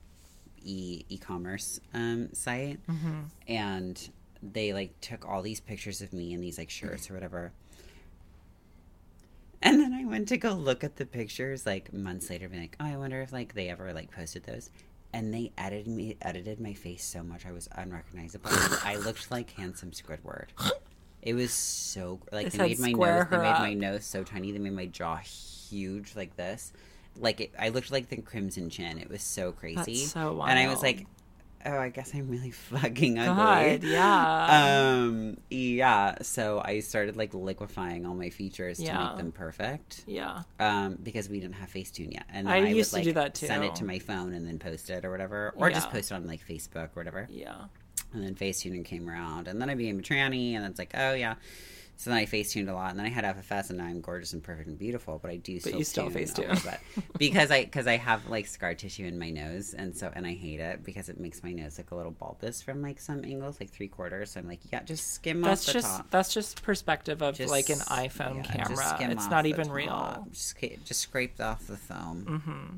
e e-commerce um, site, Mm-hmm. and they like took all these pictures of me in these like shirts or whatever. And then I went to go look at the pictures like months later, being like, oh, I wonder if like they ever like posted those. And they edited me, edited my face so much I was unrecognizable. I looked like handsome Squidward. It was so like They they, made my nose. They made my nose so tiny. They made my jaw huge like this. Like it, I looked like the Crimson Chin. It was so crazy. so And I was like, oh, I guess I'm really <laughs> fucking ugly. God, yeah. Um. Yeah. So I started like liquefying all my features to make them perfect. yeah. Um. Because we didn't have Facetune yet, and I I, used would, to do like, that, Send it to my phone and then post it or whatever, or just post it on like Facebook or whatever. Yeah. And then Facetune came around, and then I became a tranny, and it's like, oh yeah. So then I Facetuned a lot, and then I had FFS, and now I'm gorgeous and perfect and beautiful. But I do still you still tune Facetune. little <laughs> because I because I have like scar tissue in my nose, and so and I hate it because it makes my nose look a little bulbous from like some angles, like three quarters. So I'm like, yeah, just skim That's off the just top. that's just perspective of Just- like an iPhone yeah, just camera. It's not even top. real. Just, just scraped off the foam. Mm-hmm.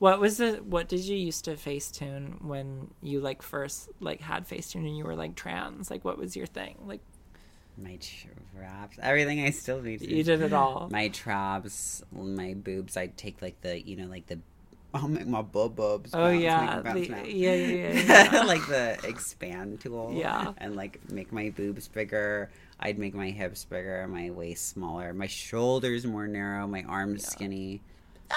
What was the what did you used to Facetune when you like first like had Facetune and you were like trans? Like what was your thing? Like My traps, everything I still need. to you did it all. my traps, my boobs. I'd take like the you know like the <laughs> I'll make my bub bubs. oh bounce, yeah. The, yeah, yeah, yeah. yeah. <laughs> like the expand tool. Yeah. And like make my boobs bigger. I'd make my hips bigger, my waist smaller, my shoulders more narrow, my arms skinny.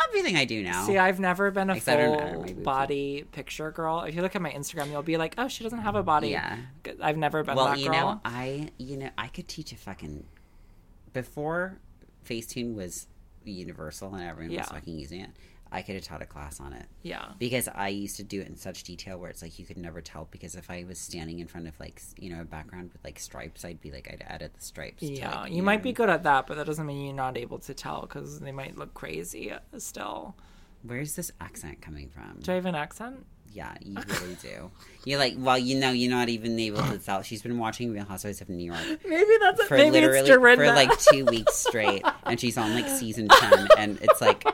Everything I do now. See, I've never been a Except full body picture girl. If you look at my Instagram, you'll be like, "Oh, she doesn't have a body." Yeah. I've never been well, that you girl. know, I you know I could teach a fucking before Facetune was universal and everyone Yeah. was fucking using it. I could have taught a class on it. yeah. because I used to do it in such detail where it's like you could never tell because if I was standing in front of like you know a background with like stripes, I'd be like I'd edit the stripes. to, Yeah, like, you might be good at that, but that doesn't mean you're not able to tell because they might look crazy uh, still. Where's this accent coming from? Do I have an accent? Yeah, you really do. You're like, well, you know, you're not even able to tell. She's been watching Real Housewives of New York <laughs> Maybe that's for Maybe literally for like two weeks straight, and she's on like season ten, and it's like.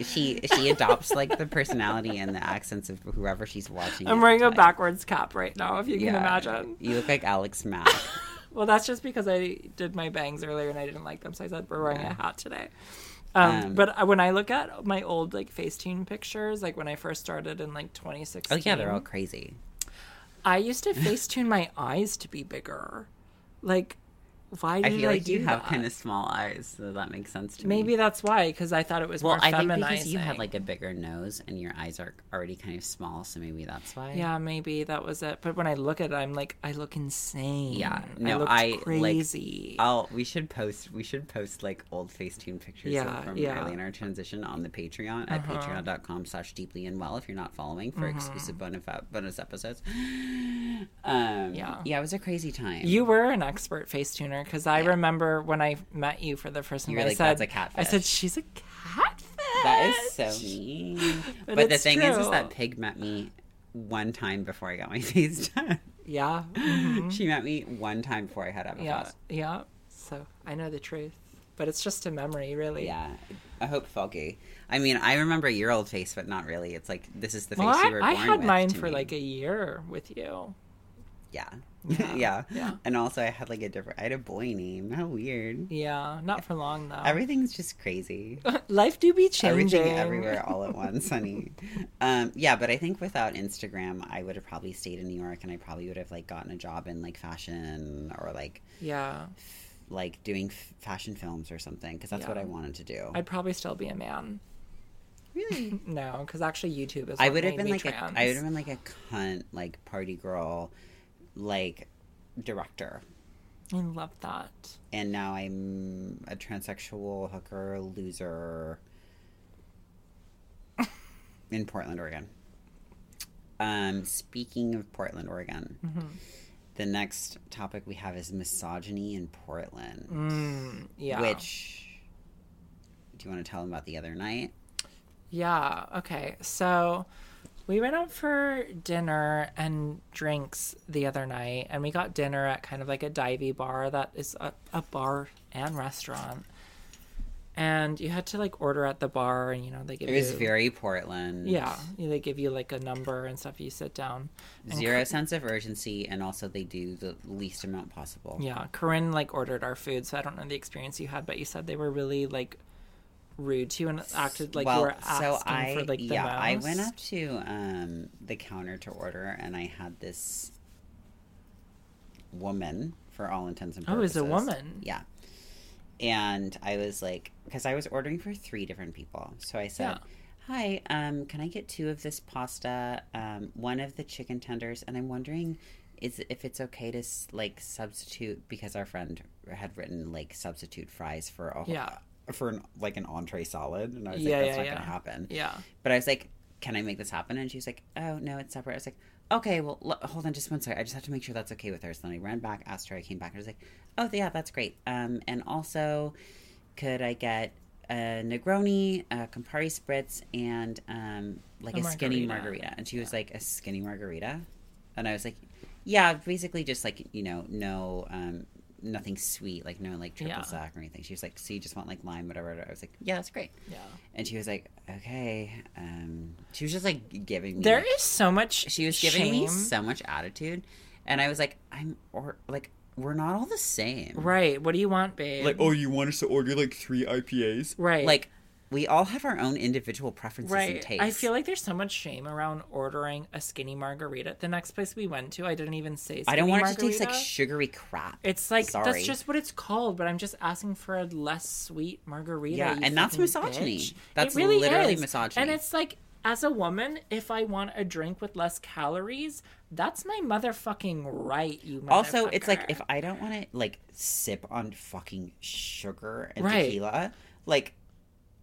She she adopts like the personality and the accents of whoever she's watching. I'm wearing a backwards cap right now, if you can imagine. You look like Alex Mack. <laughs> Well, that's just because I did my bangs earlier and I didn't like them, so I said we're wearing a hat today. Um, Um, but when I look at my old like Facetune pictures, like when I first started in like 2016, Oh yeah, they're all crazy. I used to Facetune my eyes to be bigger. Like, why I did I, feel like do you have kind of small eyes, so that makes sense to me. Maybe that's why, because I thought it was Well, more I think because you have like a bigger nose and your eyes are already kind of small, so maybe that's why. Yeah, maybe that was it. But when I look at it, I'm like, I look insane. Yeah, I no, look I, like, crazy. I'll. We should post. We should post like old Facetune pictures Yeah, from yeah. early in our transition on the Patreon at Uh-huh. patreon.com/slash deeply and well if you're not following for Mm-hmm. exclusive bonus bonus episodes. <gasps> Um, Yeah. yeah, it was a crazy time. You were an expert face because I remember when I met you for the first time. You were I like, said, "That's a catfish." I said, "She's a catfish." That is so <laughs> mean. But But, the thing is, is that Pig met me one time before I got my <laughs> face done. Yeah, mhm. She met me one time before I had FFS. yeah, yeah. So I know the truth, but it's just a memory, really. Yeah, I hope foggy. I mean, I remember your old face, but not really. It's like this is the face Well, you were I born I had with mine for me. like a year with you. yeah, Yeah, yeah, yeah. And also, I had like a different. I had a boy name. How weird. Yeah, not for long though. Everything's just crazy. <laughs> Life do be changing. Everything everywhere all at once, honey. <laughs> Um, yeah, but I think without Instagram, I would have probably stayed in New York, and I probably would have like gotten a job in like fashion or like Yeah, like doing f- fashion films or something because that's Yeah. what I wanted to do. I'd probably still be a man. really. <laughs> No, because actually YouTube is. I would have been like trans. a, I would have been like a cunt, like party girl, like director. I love that. And now I'm a transsexual hooker loser <laughs> in Portland, Oregon. Um, speaking of Portland, Oregon, Mm-hmm. the next topic we have is misogyny in Portland. Mm, yeah. Which do you want to tell them about the other night? Yeah. Okay. So we went out for dinner and drinks the other night, and we got dinner at kind of like a divey bar that is a, a bar and restaurant. and you had to like order at the bar, and you know they give It was you very Portland. yeah, they give you like a number and stuff. You sit down. Zero sense of urgency, and also they do the least amount possible. Yeah, Corinne like ordered our food, so I don't know the experience you had, but you said they were really like rude to you and acted like you were asking so I for like the yeah, most. I went up to um, the counter to order, and I had this woman, for all intents and purposes. Oh, it was a woman. Yeah, and I was like, because I was ordering for three different people, so I said. Yeah. Hi, um, can I get two of this pasta, um, one of the chicken tenders, and I'm wondering is if it's okay to like substitute because our friend had written like substitute fries for a Yeah. For an, like an entree salad, and I was Yeah, like, that's yeah, not yeah. gonna happen. Yeah. But I was like, can I make this happen? And she was like, oh, no, it's separate. I was like, okay, well, l- hold on just one second. I just have to make sure that's okay with her. So then I ran back, asked her, I came back, and I was like, oh, yeah, that's great. Um, and also, could I get a Negroni, a Campari Spritz, and um, like A a, skinny margarita. margarita? And she was like, a skinny margarita? And I was like, yeah, basically just like, you know, no, um, nothing sweet, like no like triple Yeah. sec or anything. She was like, so you just want like lime, whatever. I was like, yeah, that's great. Yeah. And she was like, okay. Um, she was just like giving me. There is so much she was giving me so much attitude, and I was like, I'm or like we're not all the same. Right. What do you want, babe? Like, oh, you want us to order like three IPAs? right. Like we all have our own individual preferences and Right. tastes. I feel like there's so much shame around ordering a skinny margarita. The next place we went to, I didn't even say skinny I don't want it to margarita. taste like sugary crap. It's like Sorry. that's just what it's called, but I'm just asking for a less sweet margarita. Yeah, and that's misogyny. bitch. That's it really literally is. misogyny. And it's like, as a woman, if I want a drink with less calories, that's my motherfucking right. You also, it's like if I don't want to like sip on fucking sugar and Right. tequila, like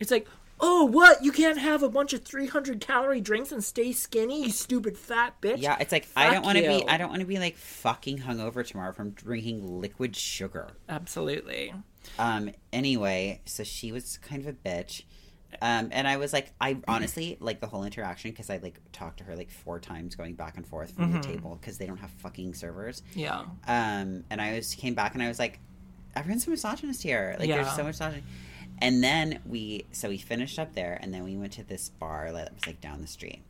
it's like. Oh, what? You can't have a bunch of 300 calorie drinks and stay skinny, you stupid fat bitch. yeah, it's like I don't want to be I don't want to be like fucking hungover tomorrow from drinking liquid sugar. Absolutely. Um. Anyway, so she was kind of a bitch. Um, and I was like, I honestly like the whole interaction because I like talked to her like four times going back and forth from Mm-hmm. the table because they don't have fucking servers. Yeah. Um, and I was came back and I was like, everyone's a misogynist here. Like, Yeah. there's so much misogyny. And then we, so we finished up there, and then we went to this bar that was like down the street,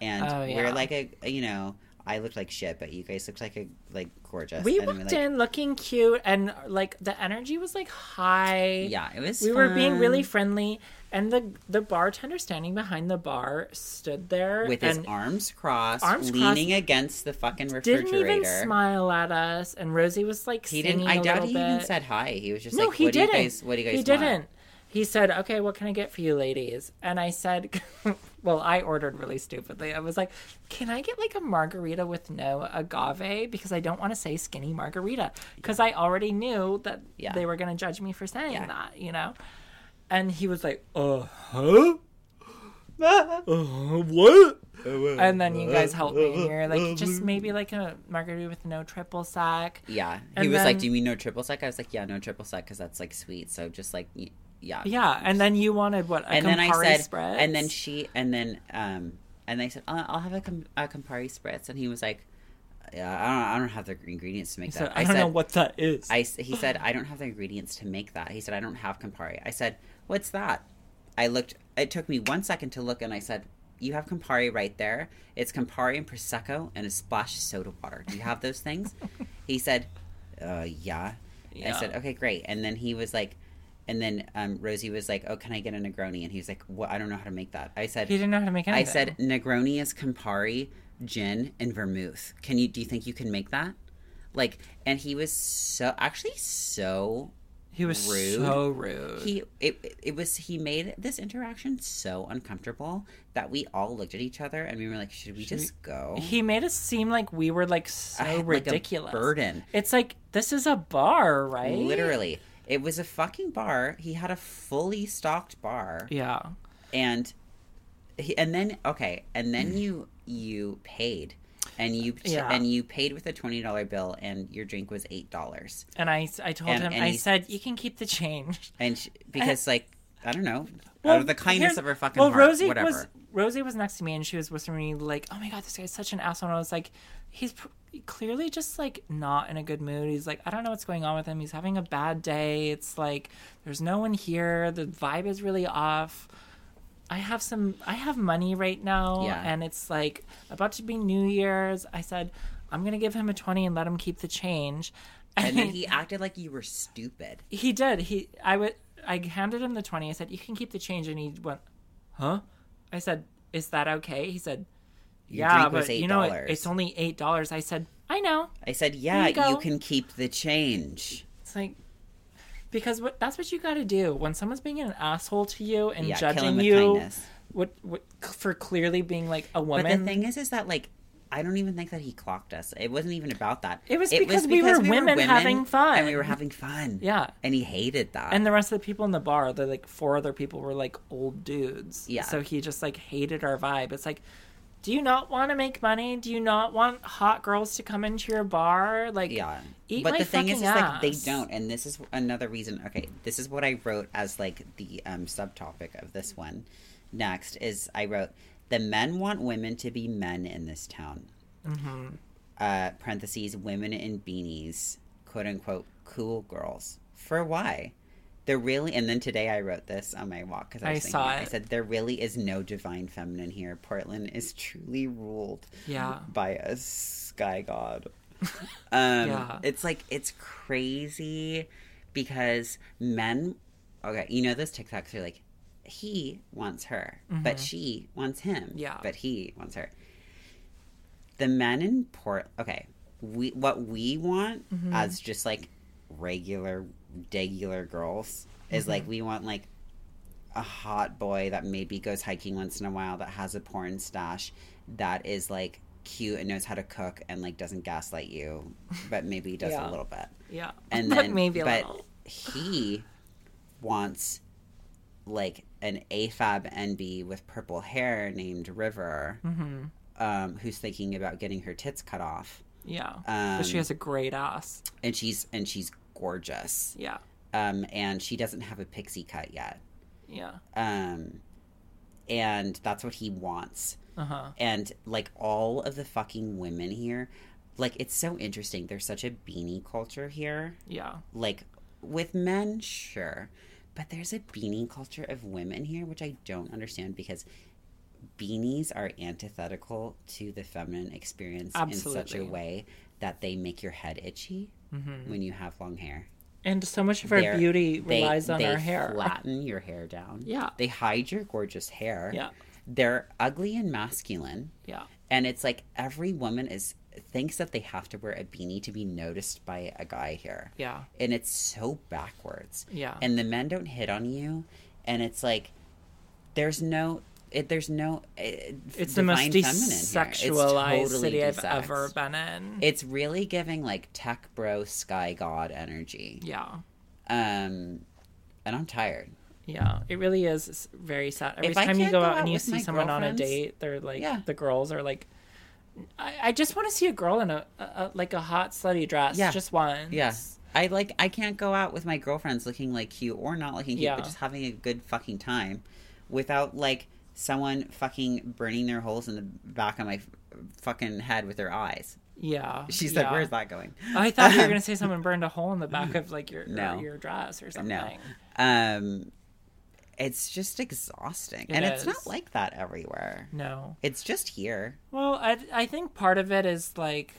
and Oh, we're like a, you know, I looked like shit, but you guys looked like a like gorgeous. We and walked like, in looking cute, and like the energy was like high. Yeah, it was. we were being really friendly, and the the bartender standing behind the bar stood there with his arms crossed, Arms leaning crossed. against the fucking refrigerator. didn't even smile at us. And Rosie was like He didn't. I doubt he bit. even said hi. He was just no, like, he "What didn't. do you guys? What do you guys He want?" didn't. He said, "Okay, what can I get for you, ladies?" And I said, <laughs> "Well, I ordered really stupidly. I was like, can I get like a margarita with no agave because I don't want to say skinny margarita because I already knew that Yeah. they were going to judge me for saying Yeah. that, you know." And he was like, "Uh huh." Uh, what? Uh, and then you guys uh, helped uh, me, and you're like, just maybe like a margarita with no triple sec. Yeah, he And was like, "Do you mean no triple sec?" I was like, "Yeah, no triple sec because that's like sweet." So just like, yeah, Yeah, and then you wanted what? A And then I Campari said, Spritz? and then she, and then um, and they said, "I'll, I'll have a, com- a Campari spritz," and he was like, "Yeah, I don't, I don't have the ingredients to make He that." said, I, don't know what that is. I, s- he said, I don't have the ingredients to make that. He said, I don't have Campari. I said, what's that? I looked, it took me one second to look and I said, you have Campari right there. It's Campari and Prosecco and a splash of soda water. Do you have those things? <laughs> he said, uh, yeah. Yeah. I said, okay, great. And then he was like, and then um, Rosie was like, oh, can I get a Negroni? And he was like, what? I don't know how to make that. I said, he didn't know how to make anything. I said Negroni is Campari, gin, and vermouth. Can you? Do you think you can make that? Like, and he was so actually so he was rude. so rude. he it it was he made this interaction so uncomfortable that we all looked at each other and we were like, should we just go? He made us seem like we were like so had, like, ridiculous. burden. It's like this is a bar, right? Literally, it was a fucking bar. He had a fully stocked bar. Yeah. and he, and then okay and then you you paid and you Yeah. and you paid with a twenty dollar bill and your drink was eight dollars And I, I told And- him, and I he's- said, you can keep the change. and sh- <laughs> because like I don't know. Well, out of the kindness of her fucking well, heart. Rosie whatever. was Rosie was next to me and she was whispering to me like, "Oh my god, this guy's such an asshole." And I was like, "He's pr- clearly just like not in a good mood. He's like, I don't know what's going on with him. He's having a bad day. It's like there's no one here. The vibe is really off." I have some I have money right now Yeah. and it's like about to be New Year's. I said, I'm gonna give him a twenty and let him keep the change. <laughs> and then he acted like you were stupid. He did. He I would I handed him the 20. I said, "You can keep the change." And he went, "Huh?" I said, "Is that okay?" He said, Your "Yeah, but you know it, it's only $8." I said, "I know." I said, "Yeah, you you can keep the change." It's like because what that's what you got to do when someone's being an asshole to you and Yeah, judging you what, what for clearly being like a But woman. the thing is, is that like I don't even think that he clocked us. It wasn't even about that. It was because we were women having fun. and we were having fun. Yeah. and he hated that. and the rest of the people in the bar, the like four other people were like old dudes. Yeah. So he just like hated our vibe. It's like, do you not want to make money? Do you not want hot girls to come into your bar? Like, yeah, eat but my the thing is, is like they don't, and this is another reason. Okay, this is what I wrote as like the um, subtopic of this one. Next is I wrote the men want women to be men in this town. Mm-hmm. Uh, parentheses women in beanies, quote unquote cool girls. For why? There really, and then today I wrote this on my walk because I, I was saw thinking, I said there really is no divine feminine here. Portland is truly ruled Yeah. by a sky god. <laughs> Um, Yeah. It's like, it's crazy because men, okay, you know, those TikToks are like, he wants her, but she wants him. Mm-hmm. Yeah. But he wants her. The men in Port, okay, we what we want Mm-hmm. as just like regular, regular girls is Mm-hmm. like, we want like a hot boy that maybe goes hiking once in a while that has a porn stash that is like cute and knows how to cook and like doesn't gaslight you but maybe does Yeah. a little bit Yeah. and <laughs> But then maybe a but little. he wants like an afab nb with purple hair named river Mm-hmm. um, who's thinking about getting her tits cut off Yeah. um, but she has a great ass. and she's and she's gorgeous Yeah. um, and she doesn't have a pixie cut yet Yeah. um, and that's what he wants. Uh huh. And like all of the fucking women here, like it's so interesting. There's such a beanie culture here. Yeah. Like with men, sure, but there's a beanie culture of women here, which I don't understand because beanies are antithetical to the feminine experience in such a way that they make your head itchy Mm-hmm. when you have long hair. And so much of our They're- beauty they- relies on they our hair. <laughs> Flatten your hair down. Yeah. They hide your gorgeous hair. Yeah. They're ugly and masculine. Yeah. And it's like every woman is thinks that they have to wear a beanie to be noticed by a guy here. Yeah. And it's so backwards. Yeah. And the men don't hit on you and it's like there's no it, there's no uh, It's the most feminine here. It's desexualized totally city I've ever been in. It's really giving like tech bro sky god energy. yeah. Um and I'm tired. Yeah, it really is it's very sad. Every If time you go go out out and you see someone on a date, they're like, Yeah. the girls are like, I, I just want to see a girl in a, a, a like a hot slutty dress, Yeah. just once. Yeah. I like I can't go out with my girlfriends looking like cute or not looking cute, Yeah. but just having a good fucking time without like someone fucking burning their holes in the back of my fucking head with their eyes. yeah. She said, yeah. "Where's that going?" I thought you were gonna say someone burned a hole in the back <laughs> of like your No. your dress or something. No. Um it's just exhausting. It and it's not like that everywhere. No. It's just here. Well, I I think part of it is like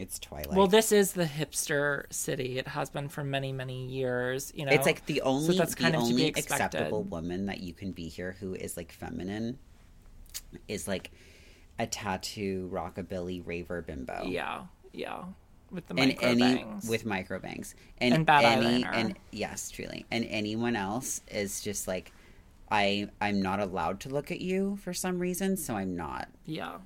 It's Twilight. well, this is the hipster city. It has been for many many years. You know, it's like the only that's kind of only acceptable woman that you can be here who is like feminine is like a tattoo rockabilly raver bimbo. yeah, yeah, with the and micro any bangs. with micro bangs and, And bad any eyeliner. and yes truly and anyone else is just like i i'm not allowed to look at you for some reason so i'm not Yeah.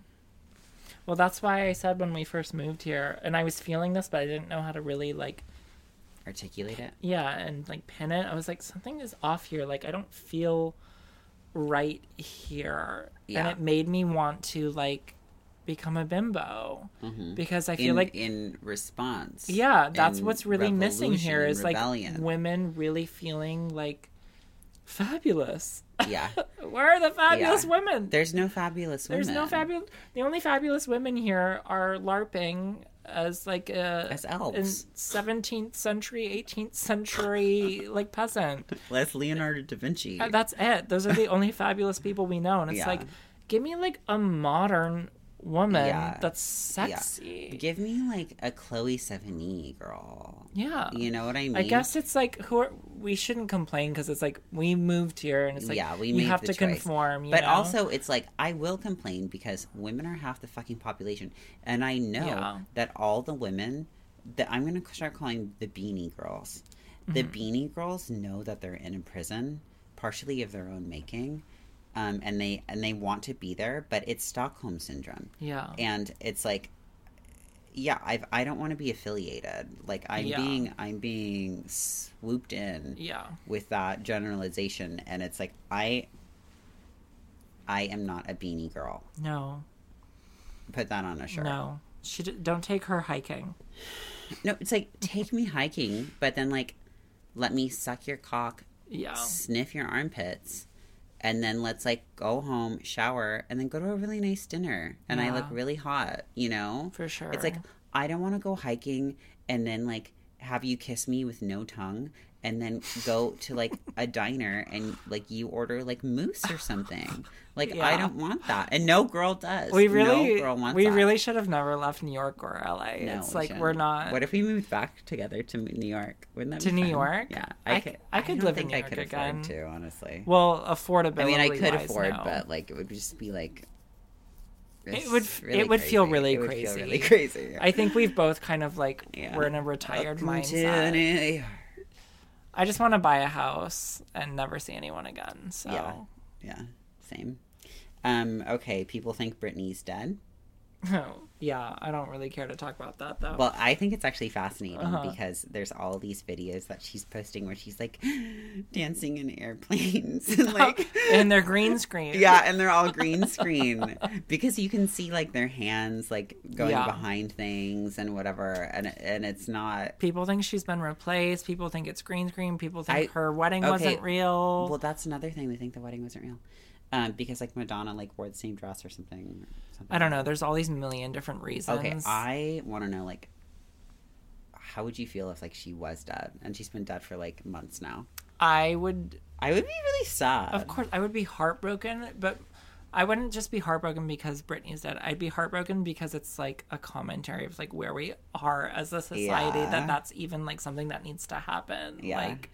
Well, that's why I said when we first moved here, and I was feeling this, but I didn't know how to really like, articulate it yeah, and like pin it. I was like, something is off here. Like, I don't feel right here, and it made me want to like become a bimbo mm-hmm. because I feel in, like in response yeah, that's what's really missing here is like women really feeling like fabulous. Yeah. <laughs> Where are the fabulous Yeah. women? There's no fabulous women. There's no fabulous. The only fabulous women here are LARPing as like a As elves. 17th century, 18th century <laughs> like peasant. That's Leonardo da Vinci. Uh, That's it. Those are the only fabulous people we know, and it's Yeah. like, give me like a modern woman Yeah. that's Yeah. sexy. Give me like a Chloe Sevigny girl. Yeah. You know what I mean? I guess it's like who are, we shouldn't complain because it's like we moved here and it's like yeah, we you have to choice. conform. You but know? also, it's like I will complain because women are half the fucking population, and I know Yeah. that all the women that I'm going to start calling the beanie girls. The Mm-hmm. beanie girls know that they're in a prison, partially of their own making, um, and they and they want to be there, but it's Stockholm syndrome, yeah, and it's like. Yeah, I've, I don't want to be affiliated. Like I'm Yeah. being I'm being swooped in yeah, with that generalization and it's like i i am not a beanie girl no, put that on a shirt no. She d- don't take her hiking. no it's like take me hiking but then like let me suck your cock Yeah, sniff your armpits and then let's like go home shower and then go to a really nice dinner. And i look really hot you know? For sure. it's like i don't want to go hiking and then like have you kiss me with no tongue and then go to like a diner and like you order like moose or something like i don't want that and no girl does we really, no girl wants we that. really should have never left New York or LA. No, it's we like we're shouldn't. what if we moved back together to new york wouldn't that be? To New fun? York? yeah I could I could don't live in New i York could again. afford to honestly well affordability. i mean i could wise, afford no. but like it would just be like It would- it's it would feel really It would feel crazy. really crazy I think we've both kind of like Yeah. we're in a retired Welcome mindset. I just want to buy a house and never see anyone again. So Yeah. Yeah, same. Um, okay, people think Britney's dead. <laughs> yeah, I don't really care to talk about that though. Well, I think it's actually fascinating Uh-huh. because there's all these videos that she's posting where she's like <gasps> dancing in airplanes and <laughs> like and they're green <laughs> screen. yeah, and they're all green screen because you can see like their hands like going Yeah. behind things and whatever, and and it's not. People think she's been replaced. People think it's green screen. People think I- her wedding okay, wasn't real. Well, that's another thing. They think the wedding wasn't real. Um, because like Madonna like wore the same dress or something. Or something. I don't know. There's all these million different reasons. Okay, I want to know like how would you feel if like she was dead and she's been dead for like months now? I would, I would be really sad. of course, I would be heartbroken, but I wouldn't just be heartbroken because Britney's dead. I'd be heartbroken because it's like a commentary of like where we are as a society. Yeah. That that's even like something that needs to happen. Yeah. Like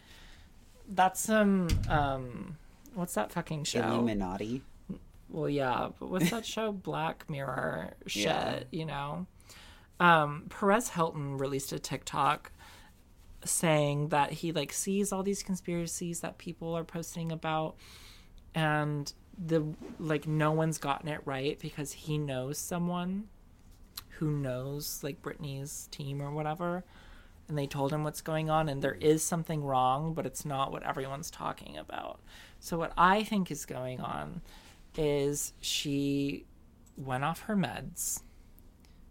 that's some um, what's that fucking show? Illuminati. Well, yeah, but what's that show? <laughs> Black Mirror shit, Yeah. you know? Um, Perez Hilton released a TikTok saying that he like sees all these conspiracies that people are posting about and the like no one's gotten it right because he knows someone who knows like Britney's team or whatever and they told him what's going on and there is something wrong but it's not what everyone's talking about. So what I think is going on is she went off her meds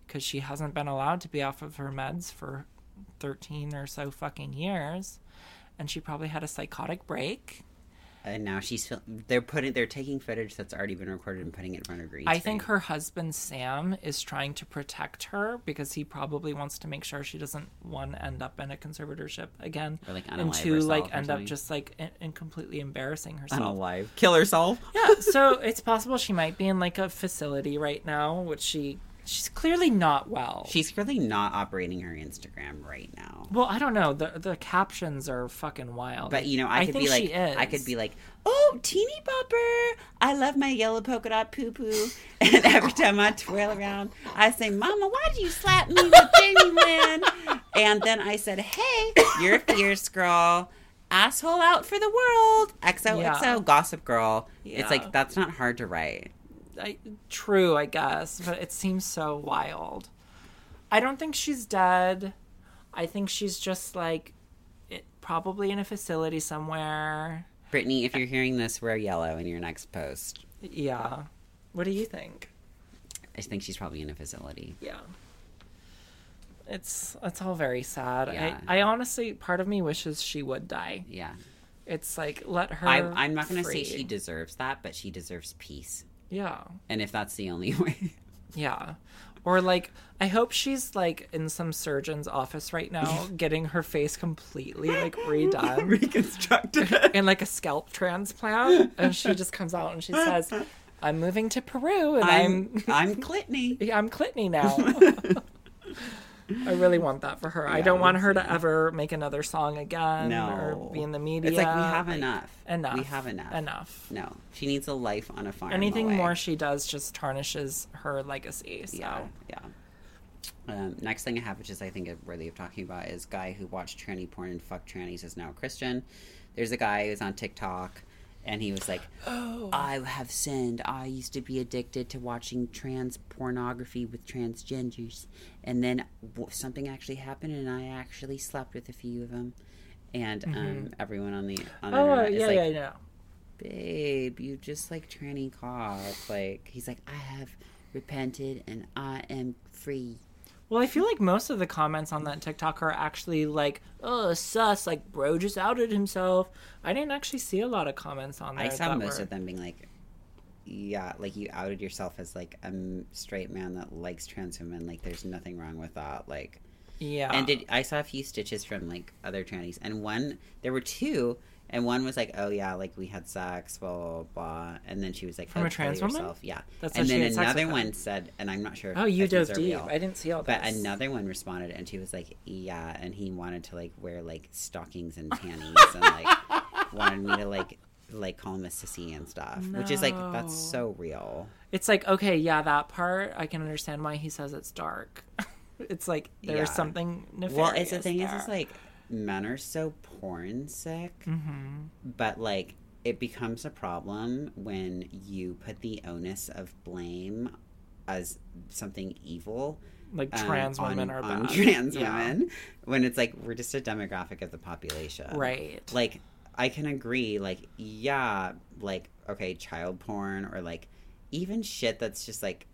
because she hasn't been allowed to be off of her meds for 13 or so fucking years and she probably had a psychotic break And now she's fil- they're putting they're taking footage that's already been recorded and putting it in front of green. i think her husband sam is trying to protect her because he probably wants to make sure she doesn't one end up in a conservatorship again Or, like, and two like end up just like in, in completely embarrassing herself unalive, kill herself. yeah so it's possible she might be in like a facility right now which she she's clearly not well She's clearly not operating her Instagram right now. well i don't know the the captions are fucking wild But you know, I, could think be like, she is. I could be like, "Oh, teeny bopper, I love my yellow polka dot poo poo." <laughs> And every time I twirl around, I say, "Mama, why'd you slap me with Lynn?" And then I said, "Hey, you're a fierce girl, asshole out for the world." XOXO, Yeah. gossip girl. It's like that's not hard to write. I, true i guess but it seems so wild i don't think she's dead i think she's just like it, probably in a facility somewhere Britney, if you're hearing this, wear yellow in your next post. yeah what do you think I think she's probably in a facility. yeah it's it's all very sad Yeah. I, I honestly part of me wishes she would die Yeah. It's like let her. I'm, I'm not going to say she deserves that, but she deserves peace. Yeah, And if that's the only <laughs> way, yeah. Or like, I hope she's like in some surgeon's office right now, <laughs> getting her face completely like redone <laughs> reconstructed. and like a scalp transplant, and she just comes out and she says, "I'm moving to Peru, and I'm I'm I'm Clitney. Yeah, I'm Clitney now. I really want that for her. I don't want her to ever make another song again No. or be in the media. It's like we have Like, enough. Enough. We have enough. Enough. No, she needs a life on a farm. Anything away. more she does just tarnishes her legacy. So Yeah, yeah. Um, next thing I have, which is I think worthy of talking about, is guy who watched tranny porn and fucked trannies is now a Christian. There's a guy who's on TikTok, and he was like, Oh. "I have sinned. I used to be addicted to watching trans pornography with transgenders, and then something actually happened, and I actually slept with a few of them." And um, everyone on the on the Mm-hmm. Oh yeah, like, yeah, yeah. babe, you just like tranny cock. Like he's like, I have repented and I am free. Well, I feel like most of the comments on that TikTok are actually like, "Oh, sus!" Like, bro just outed himself. I didn't actually see a lot of comments on there. I saw that most were- of them being like, yeah, like you outed yourself as like a straight man that likes trans women. Like there's nothing wrong with that. Like, Yeah. and did I saw a few stitches from like other trannies, and one there were two. And one was like, "Oh yeah, like we had sex, blah blah blah," and then she was like, From "Oh, a trans kill woman? Yeah, That's and then another one said, and I'm not sure. oh, you if these dove deep. real. I didn't see all that. But this. another one responded, and she was like, "Yeah," and he wanted to like wear like stockings and <laughs> panties, and like wanted me to like like call him a sissy and stuff, which is like that's so real. It's like, okay, yeah, that part I can understand why he says it's dark. <laughs> it's like there's Yeah. something nefarious. Well, it's the thing there. is, is like men are so porn sick, but like it becomes a problem when you put the onus of blame as something evil like um, trans on- women are on bad. trans Yeah. women when it's like we're just a demographic of the population Right. like i can agree like yeah like okay child porn or like even shit that's just like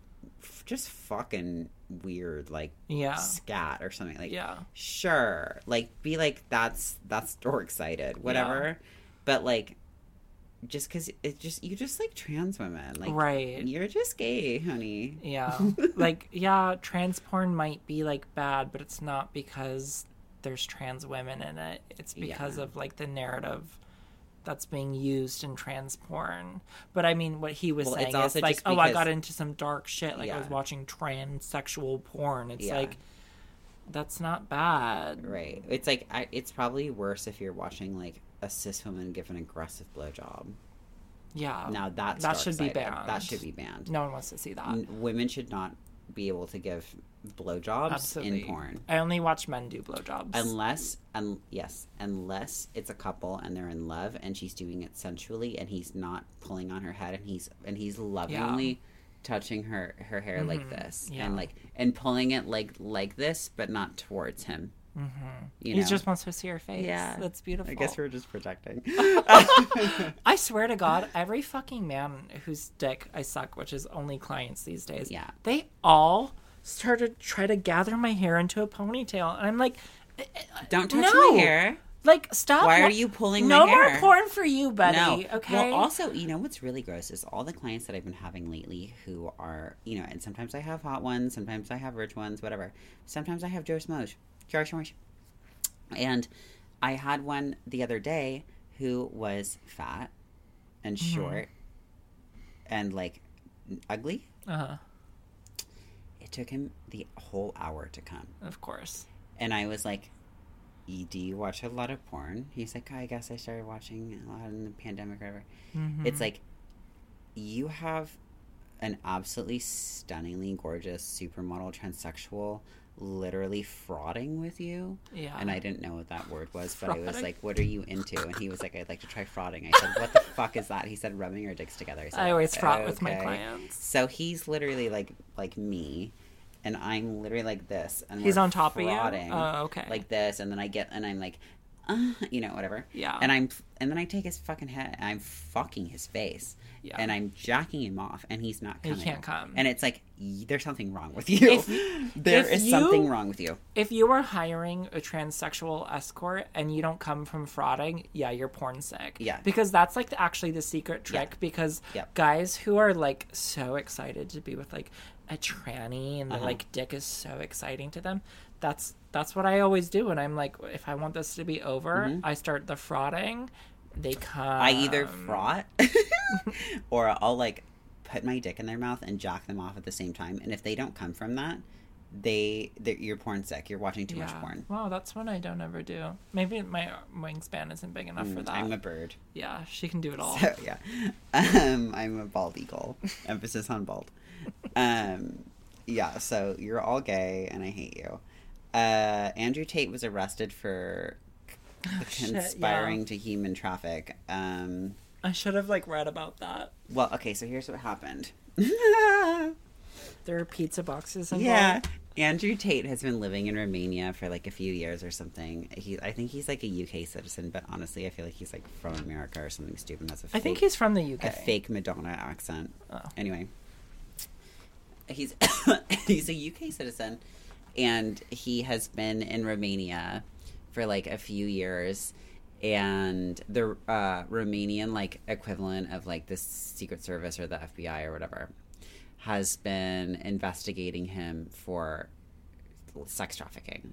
f- just fucking weird like Yeah. scat or something like Yeah. sure like be like that's that's door excited whatever but like just because it just you just like trans women like Right. you're just gay honey Yeah. <laughs> like, yeah, trans porn might be like bad, but it's not because there's trans women in it. It's because Yeah. of like the narrative that's being used in trans porn. But I mean, what he was Well, saying is like, oh, I got into some dark shit. Like, I was watching transsexual porn. It's Yeah. like, that's not bad. Right. It's like I, it's probably worse if you're watching like a cis woman give an aggressive blowjob. Yeah. Now that's that should be banned. That should be banned. No one wants to see that. N- Women should not be able to give blowjobs Absolutely. in porn I only watch men do blowjobs. unless, un- yes, unless it's a couple and they're in love and she's doing it sensually and he's not pulling on her head and he's and he's lovingly touching her her hair like this Mm-hmm. Yeah. and like and pulling it like like this but not towards him. Mm-hmm. You he know? just wants to see her face. Yeah. That's beautiful. I guess we're just protecting. <laughs> I swear to God, every fucking man whose dick I suck, which is only clients these days, Yeah. they all started to try to gather my hair into a ponytail, and I'm like, Don't touch No. my hair. like stop. Why are you pulling no my more porn for you, buddy. No. Okay. Well, also, you know what's really gross is all the clients that I've been having lately who are, you know, and sometimes I have hot ones, sometimes I have rich ones, whatever. Sometimes I have Joe Smosh, Jar Smosh. And I had one the other day who was fat and Mm-hmm. short and like ugly. uh-huh. Took him the whole hour to come. Of course. And I was like, "E, do you watch a lot of porn? He's like, I guess I started watching a lot in the pandemic or whatever. Mm-hmm. It's like, you have an absolutely stunningly gorgeous supermodel transsexual literally frotting with you. Yeah. And I didn't know what that word was, but I was like, what are you into? And he was like, I'd like to try frotting. I said, what the <laughs> fuck is that? He said, rubbing your dicks together. said, I always frot with my clients. So he's literally like like me, and I'm literally like this, and He's on top of you? Oh, okay. Like this, and then I get and I'm like, uh, you know, whatever. Yeah. And I'm, and then I take his fucking head and I'm fucking his face. Yeah. And I'm jacking him off and he's not He coming. can't come. And it's like, there's something wrong with you. If- <laughs> There if is you- something wrong with you. If you are hiring a transsexual escort and you don't come from frotting, yeah, you're porn sick. Yeah. Because that's like actually the secret trick Yeah. because guys who are like so excited to be with like a tranny and the Uh-huh. like dick is so exciting to them, that's that's what I always do and I'm like if I want this to be over, I start the frotting. They come Mm-hmm. I either frot <laughs> <laughs> or I'll like put my dick in their mouth and jack them off at the same time. And if they don't come from that, they you're porn sick. You're watching too much porn. Wow, that's what I don't ever do. Maybe my wingspan isn't big enough for that. Mm, I'm a bird. Yeah, she can do it <laughs> all. So yeah, um, I'm a bald eagle. Emphasis on bald. Um, yeah. So you're all gay, and I hate you. Uh, Andrew Tate was arrested for shit, yeah. conspiring to human traffic. Um, I should have like read about that. well, okay. So here's what happened. There are pizza boxes involved. Yeah. Andrew Tate has been living in Romania for like a few years or something. He, I think he's like a UK citizen, but honestly, I feel like he's like from America or something stupid. That's a I think he's from the UK. a fake Madonna accent. Oh. Anyway, he's <coughs> he's a UK citizen, and he has been in Romania for like a few years. And the uh, Romanian like equivalent of like the Secret Service or the FBI or whatever has been investigating him for sex trafficking.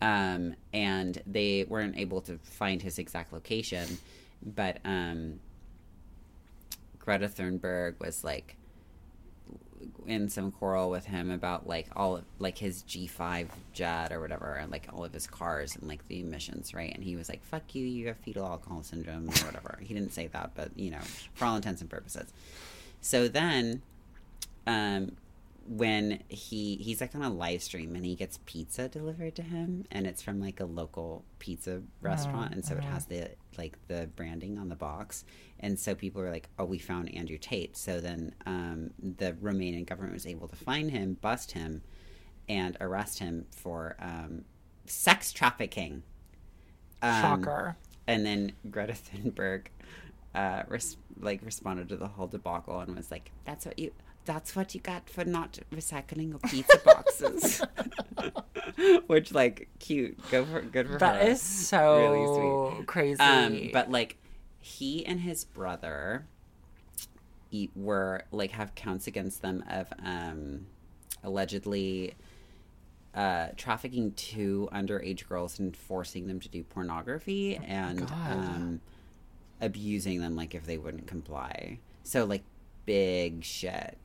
Um, and they weren't able to find his exact location, but um, Greta Thunberg was like in some quarrel with him about like all of, like his G5 jet or whatever and like all of his cars and like the emissions, right? And he was like, "Fuck you, you have fetal alcohol syndrome or whatever." he didn't say that, but you know, for all intents and purposes. So then um when he he's like on a live stream and he gets pizza delivered to him and it's from like a local pizza restaurant and so it has the like the branding on the box and so people are like oh we found andrew tate so then um, the romanian government was able to find him bust him and arrest him for um, sex trafficking um, Shocker. and then Greta <laughs> Thunberg, uh, res- like responded to the whole debacle and was like, "That's what you. That's what you got for not recycling your pizza boxes." <laughs> Which, like, cute. Go for good for her. That is so Really sweet. crazy. Um, but like, he and his brother e- were like have counts against them of um, allegedly uh, trafficking two underage girls and forcing them to do pornography and um, abusing them like if they wouldn't comply. So like big shit.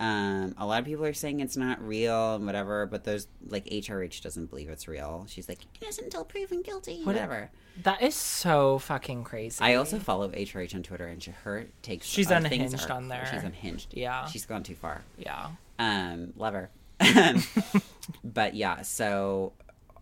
Um, a lot of people are saying it's not real and whatever, but there's like HRH doesn't believe it's real. She's like innocent until proven guilty. Whatever. that is so fucking crazy. I also follow HRH on Twitter, and she, her takes. She's on unhinged are- on there. She's unhinged. Yeah. she's gone too far. yeah. Um, love her. <laughs> but yeah, so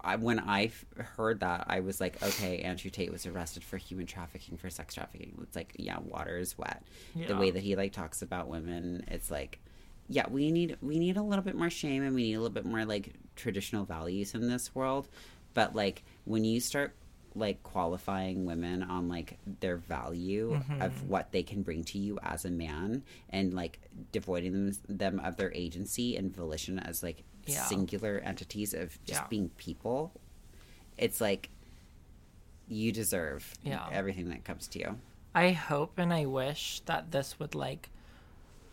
I, when I f- heard that, I was like, okay, Andrew Tate was arrested for human trafficking for sex trafficking. It's like, yeah, water is wet. The way that he like talks about women, it's like, yeah, we need we need a little bit more shame and we need a little bit more like traditional values in this world. But like when you start like qualifying women on like their value Mm-hmm. of what they can bring to you as a man and like devoiding them, them of their agency and volition as like Yeah. singular entities of just Yeah. being people it's like you deserve Yeah. everything that comes to you I hope and I wish that this would like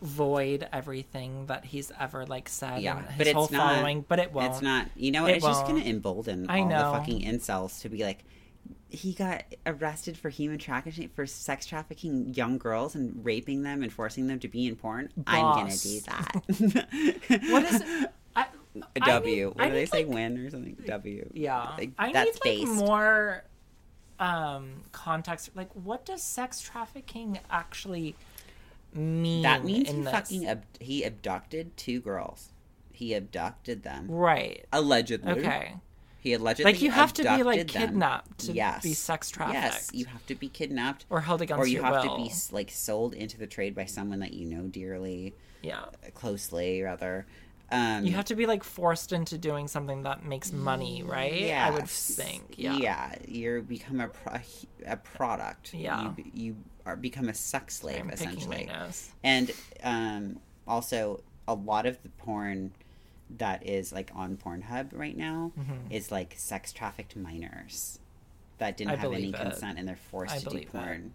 void everything that he's ever like said Yeah, but it's not- following, but it won't. It's not. You know, It it's just gonna embolden I all know. the fucking incels to be like, he got arrested for human trafficking, for sex trafficking young girls and raping them and forcing them to be in porn. I'm going to do that. <laughs> What is it? I, A I W. need- what do they say? like- Win or something? W. Yeah, Like, I that's need like based. more um context. Like, what does sex trafficking actually mean? That means he this? fucking ab- he abducted two girls. He abducted them right. allegedly. Okay, He allegedly like you have to be like abducted them. kidnapped to yes. be sex trafficked. Yes, you have to be kidnapped or held against or you have will. to be like sold into the trade by someone that you know dearly yeah. closely rather Um, You have to be like forced into doing something that makes money, right? Yeah, I would think. Yeah. Yeah, you become a pro- a product. Yeah. you, you are become a sex slave I'm essentially. And um, also, a lot of the porn that is like on Pornhub right now Mm-hmm. is like sex trafficked minors that didn't I have any it. consent and they're forced I to do it. porn.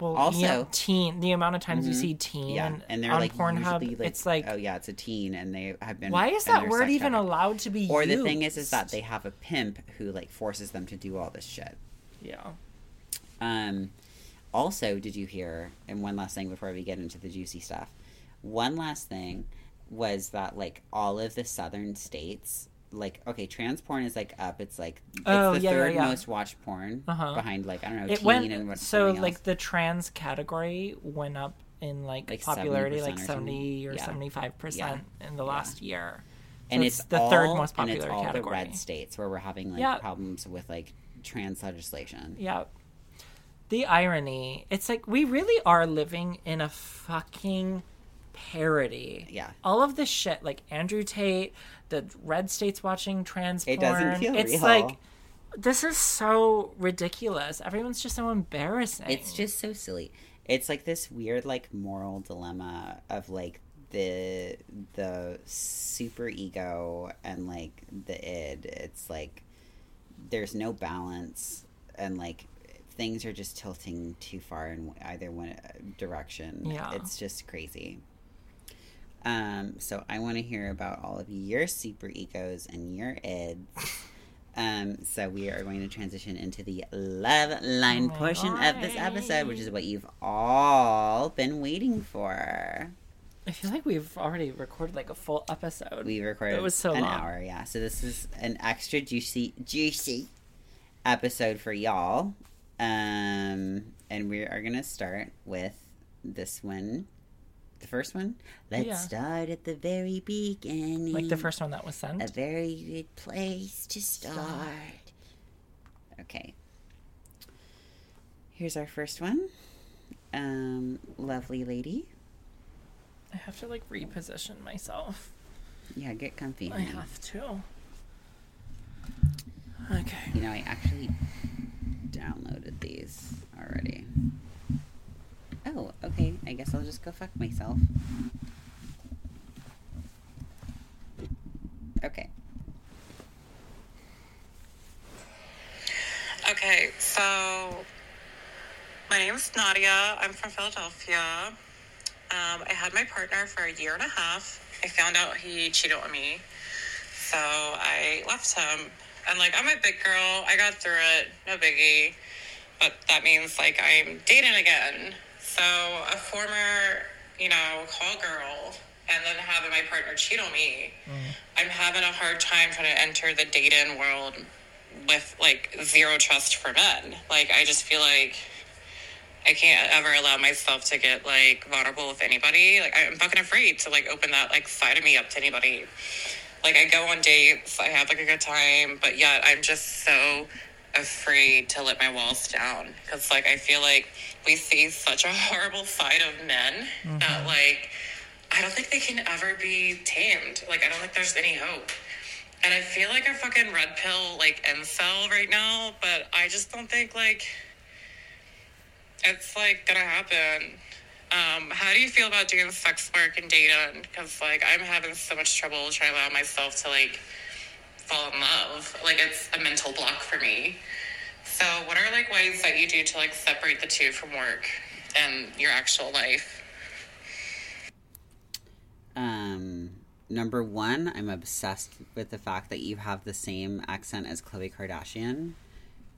Well, Also- yeah, teen. The amount of times you Mhm. see teen Yeah, and they're on like Pornhub, like, it's like, oh yeah, it's a teen, and they have been. why is that word even trafficked. allowed to be used? Or used? the thing is, is that they have a pimp who like forces them to do all this shit. Yeah. Um, also, did you hear? And one last thing before we get into the juicy stuff. One last thing was that like all of the southern states, like okay, trans porn is like up. It's like it's Oh, the yeah, yeah, third yeah. most watched porn Uh-huh. behind like I don't know It teen went and what. so like the trans category went up in like, Like popularity 70% like seventy or Yeah. seventy five percent in the Yeah. last year. So and it's, it's, the all, third most and it's popular all category. the red states where we're having like Yeah. problems with like trans legislation. Yeah. The irony, it's like we really are living in a fucking parody. Yeah. All of this shit, like Andrew Tate, the red states watching trans porn. It doesn't feel it's real. like this is so ridiculous. Everyone's just so embarrassing. It's just so silly. It's like this weird like moral dilemma of like the the super ego and like the id. It's like there's no balance and like things are just tilting too far in either one uh, direction. Yeah. It's just crazy. Um, so I want to hear about all of your super egos and your ids. Um, so we are going to transition into the love line portion of this episode, which is what you've all been waiting for. I feel like we've already recorded like a full episode. We recorded It was so an long. hour, yeah. So this is an extra juicy, juicy episode for y'all. Um, and we are gonna start with this one, the first one. Let's Yeah. start at the very beginning. like the first one that was sent. a very good place to start. Okay. Here's our first one. Um, lovely lady. I have to like reposition myself. Yeah, get comfy. I honey. have to. Okay. You know, I actually downloaded these already. Oh, okay. I guess I'll just go fuck myself. Okay. Okay, so my name is Nadia. I'm from Philadelphia. Um, I had my partner for a year and a half. I found out he cheated on me, so I left him. And like, I'm a big girl. I got through it. No biggie. But that means like I'm dating again. So a former, you know, call girl, and then having my partner cheat on me. Mm. I'm having a hard time trying to enter the dating world with like zero trust for men. Like I just feel like I can't ever allow myself to get like vulnerable with anybody. Like I'm fucking afraid to like open that like side of me up to anybody. Like I go on dates, I have like a good time, but yet I'm just so afraid to let my walls down because like I feel like we see such a horrible side of men that mm-hmm. like I don't think they can ever be tamed. Like I don't think there's any hope. And I feel like a fucking red pill like incel right now, but I just don't think like it's like gonna happen. Um, how do you feel about doing sex work and dating? Because like I'm having so much trouble trying to allow myself to like fall in love. Like it's a mental block for me. So what are like ways that you do to like separate the two from work and your actual life? Um, number one, I'm obsessed with the fact that you have the same accent as Khloe Kardashian,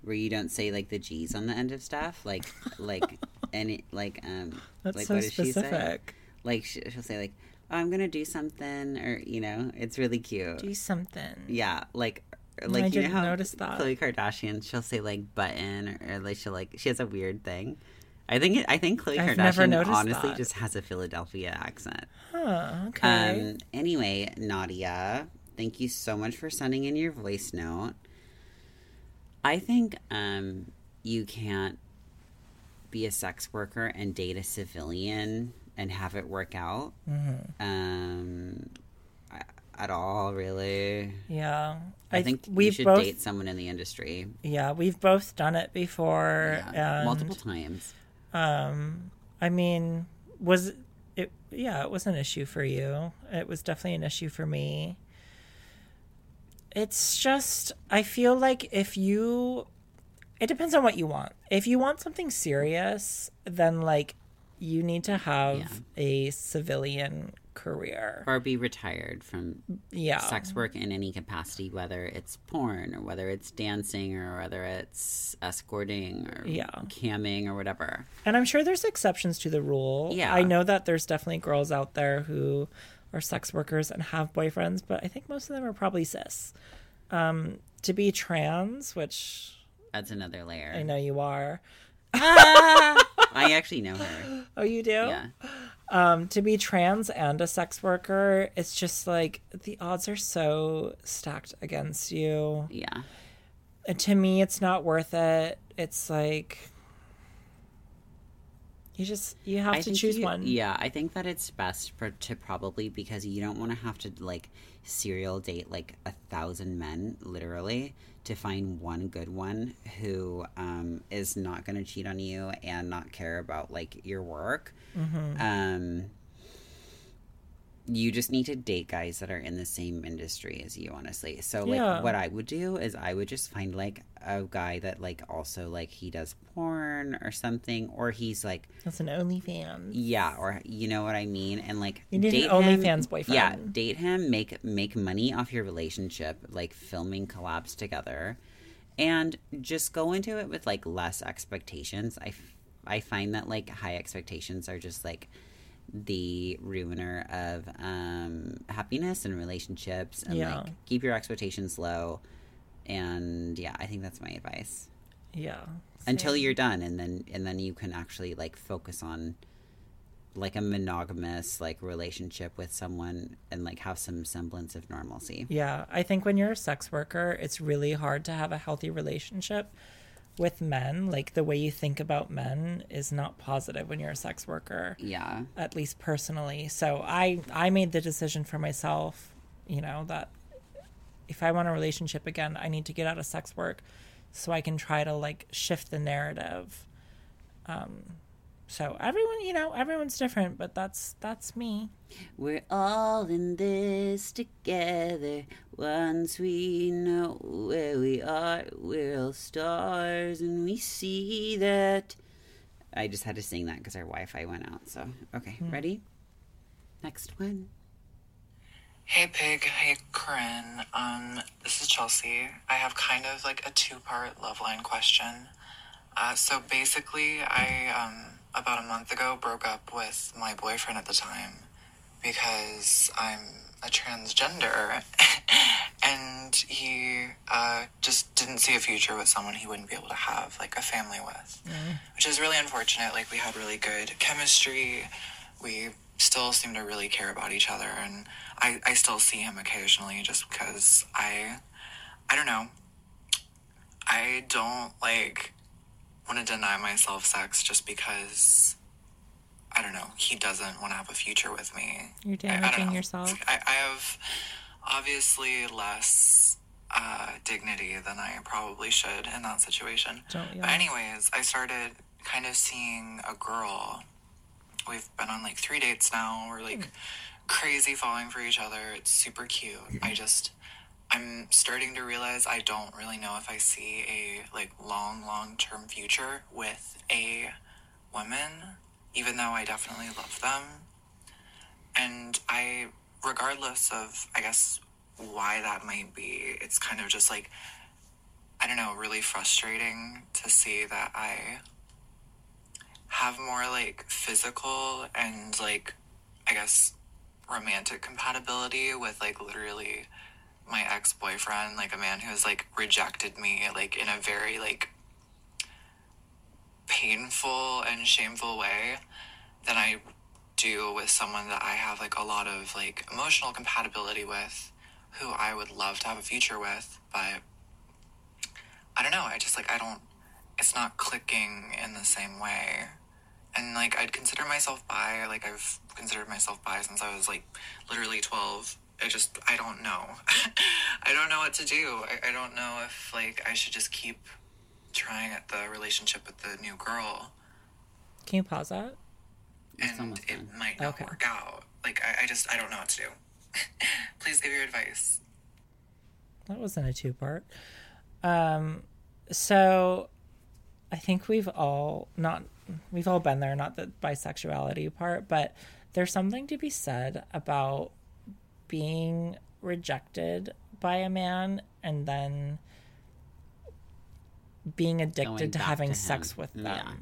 where you don't say like the G's on the end of stuff, like like any like um That's like so what does she say? specific. Like she, she'll say like, "Oh, I'm gonna do something," or you know, it's really cute. Do something. Yeah, like like I you know didn't how notice that. Khloe Kardashian, she'll say like button or, or like she'll like she has a weird thing. I think it, I think Khloe I've Kardashian honestly that. just has a Philadelphia accent. Huh, okay. Um. Anyway, Nadia, thank you so much for sending in your voice note. I think um you can't be a sex worker and date a civilian and have it work out. Mm-hmm. Um, at all, really. Yeah. I, think you we've should both date someone in the industry. yeah, we've both done it before Yeah, and multiple times. um I mean, was it yeah, it was an issue for you. It was definitely an issue for me. It's just I feel like if you it depends on what you want. If you want something serious, then like you need to have Yeah. a civilian career. Or be retired from Yeah. sex work in any capacity, whether it's porn or whether it's dancing or whether it's escorting or Yeah. camming or whatever. And I'm sure there's exceptions to the rule. Yeah. I know that there's definitely girls out there who are sex workers and have boyfriends, but I think most of them are probably cis. Um, to be trans, which That's another layer. I know you are. I actually know her. <gasps> Oh, you do? Yeah. Um, to be trans and a sex worker, it's just like the odds are so stacked against you. Yeah. And to me, it's not worth it. It's like you just you have to choose you- one. Yeah, I think that it's best for to probably because you don't want to have to like serial date like a thousand men literally to find one good one who um, is not going to cheat on you and not care about like your work. Mm-hmm. Um, you just need to date guys that are in the same industry as you honestly so like Yeah. what i would do is i would just find like a guy that like also like he does porn or something or he's like That's an OnlyFans. yeah, or you know what I mean, and like You need an date OnlyFans him- boyfriend. Yeah, date him, make make money off your relationship, like filming collabs together, and just go into it with like less expectations. I f- I find that like high expectations are just like the ruiner of um happiness and relationships and Yeah. like keep your expectations low and yeah i think that's my advice Yeah. until you're done and then and then you can actually like focus on like a monogamous like relationship with someone and like have some semblance of normalcy Yeah, I think when you're a sex worker, it's really hard to have a healthy relationship with men. Like the way you think about men is not positive when you're a sex worker, yeah at least personally. So I I made the decision for myself, you know, that if I want a relationship again, I need to get out of sex work so I can try to like shift the narrative. Um so everyone, you know, everyone's different, but that's that's me. we're all in this together once we know where we are we're all stars and we see that i just had to sing that because our wi-fi went out so okay ready next one Hey Pig, hey Corinne. Um, this is Chelsea. I have kind of like a two-part love line question. Uh, so basically, I um, about a month ago broke up with my boyfriend at the time because I'm a transgender, <laughs> and he uh, just didn't see a future with someone he wouldn't be able to have like a family with, which is really unfortunate. Like we had really good chemistry, we still seem to really care about each other, and I I still see him occasionally just because I I don't know. I don't like want to deny myself sex just because I don't know he doesn't want to have a future with me. You're I- I damaging yourself. I, I have obviously less uh, dignity than I probably should in that situation. But anyways, I started kind of seeing a girl. We've been on like three dates now. We're like crazy falling for each other. It's super cute. I just I'm starting to realize I don't really know if I see a like long, long term future with a woman, even though I definitely love them. And I, regardless of, I guess, why that might be, it's kind of just like, I don't know, really frustrating to see that I have more like physical and like, I guess, romantic compatibility with like literally my ex boyfriend, like a man who has like rejected me, like in a very like painful and shameful way than I do with someone that I have like a lot of like emotional compatibility with, who I would love to have a future with, but I don't know. I just like I don't. It's not clicking in the same way, and like I'd consider myself bi. Like I've considered myself bi since I was like literally twelve, I just, I don't know. <laughs> I don't know what to do. I, I don't know if, like, I should just keep trying at the relationship with the new girl Can you pause that? It's and almost it done. might not Okay. work out. Like, I, I just, I don't know what to do. <laughs> Please give your advice. That wasn't a two part. Um, so I think we've all not we've all been there, not the bisexuality part, but there's something to be said about being rejected by a man and then being addicted to having to sex with them. Yeah.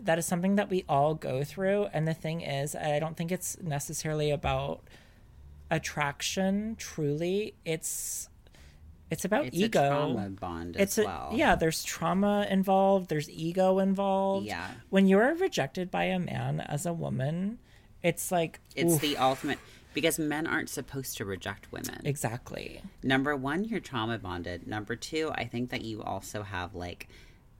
That is something that we all go through. And the thing is, I don't think it's necessarily about attraction truly. It's it's about It's ego. trauma bond as it's a, well. yeah, there's trauma involved, there's ego involved. Yeah. When you're rejected by a man as a woman, it's like It's oof, the ultimate because men aren't supposed to reject women. exactly. Number one, you're trauma bonded. Number two, I think that you also have like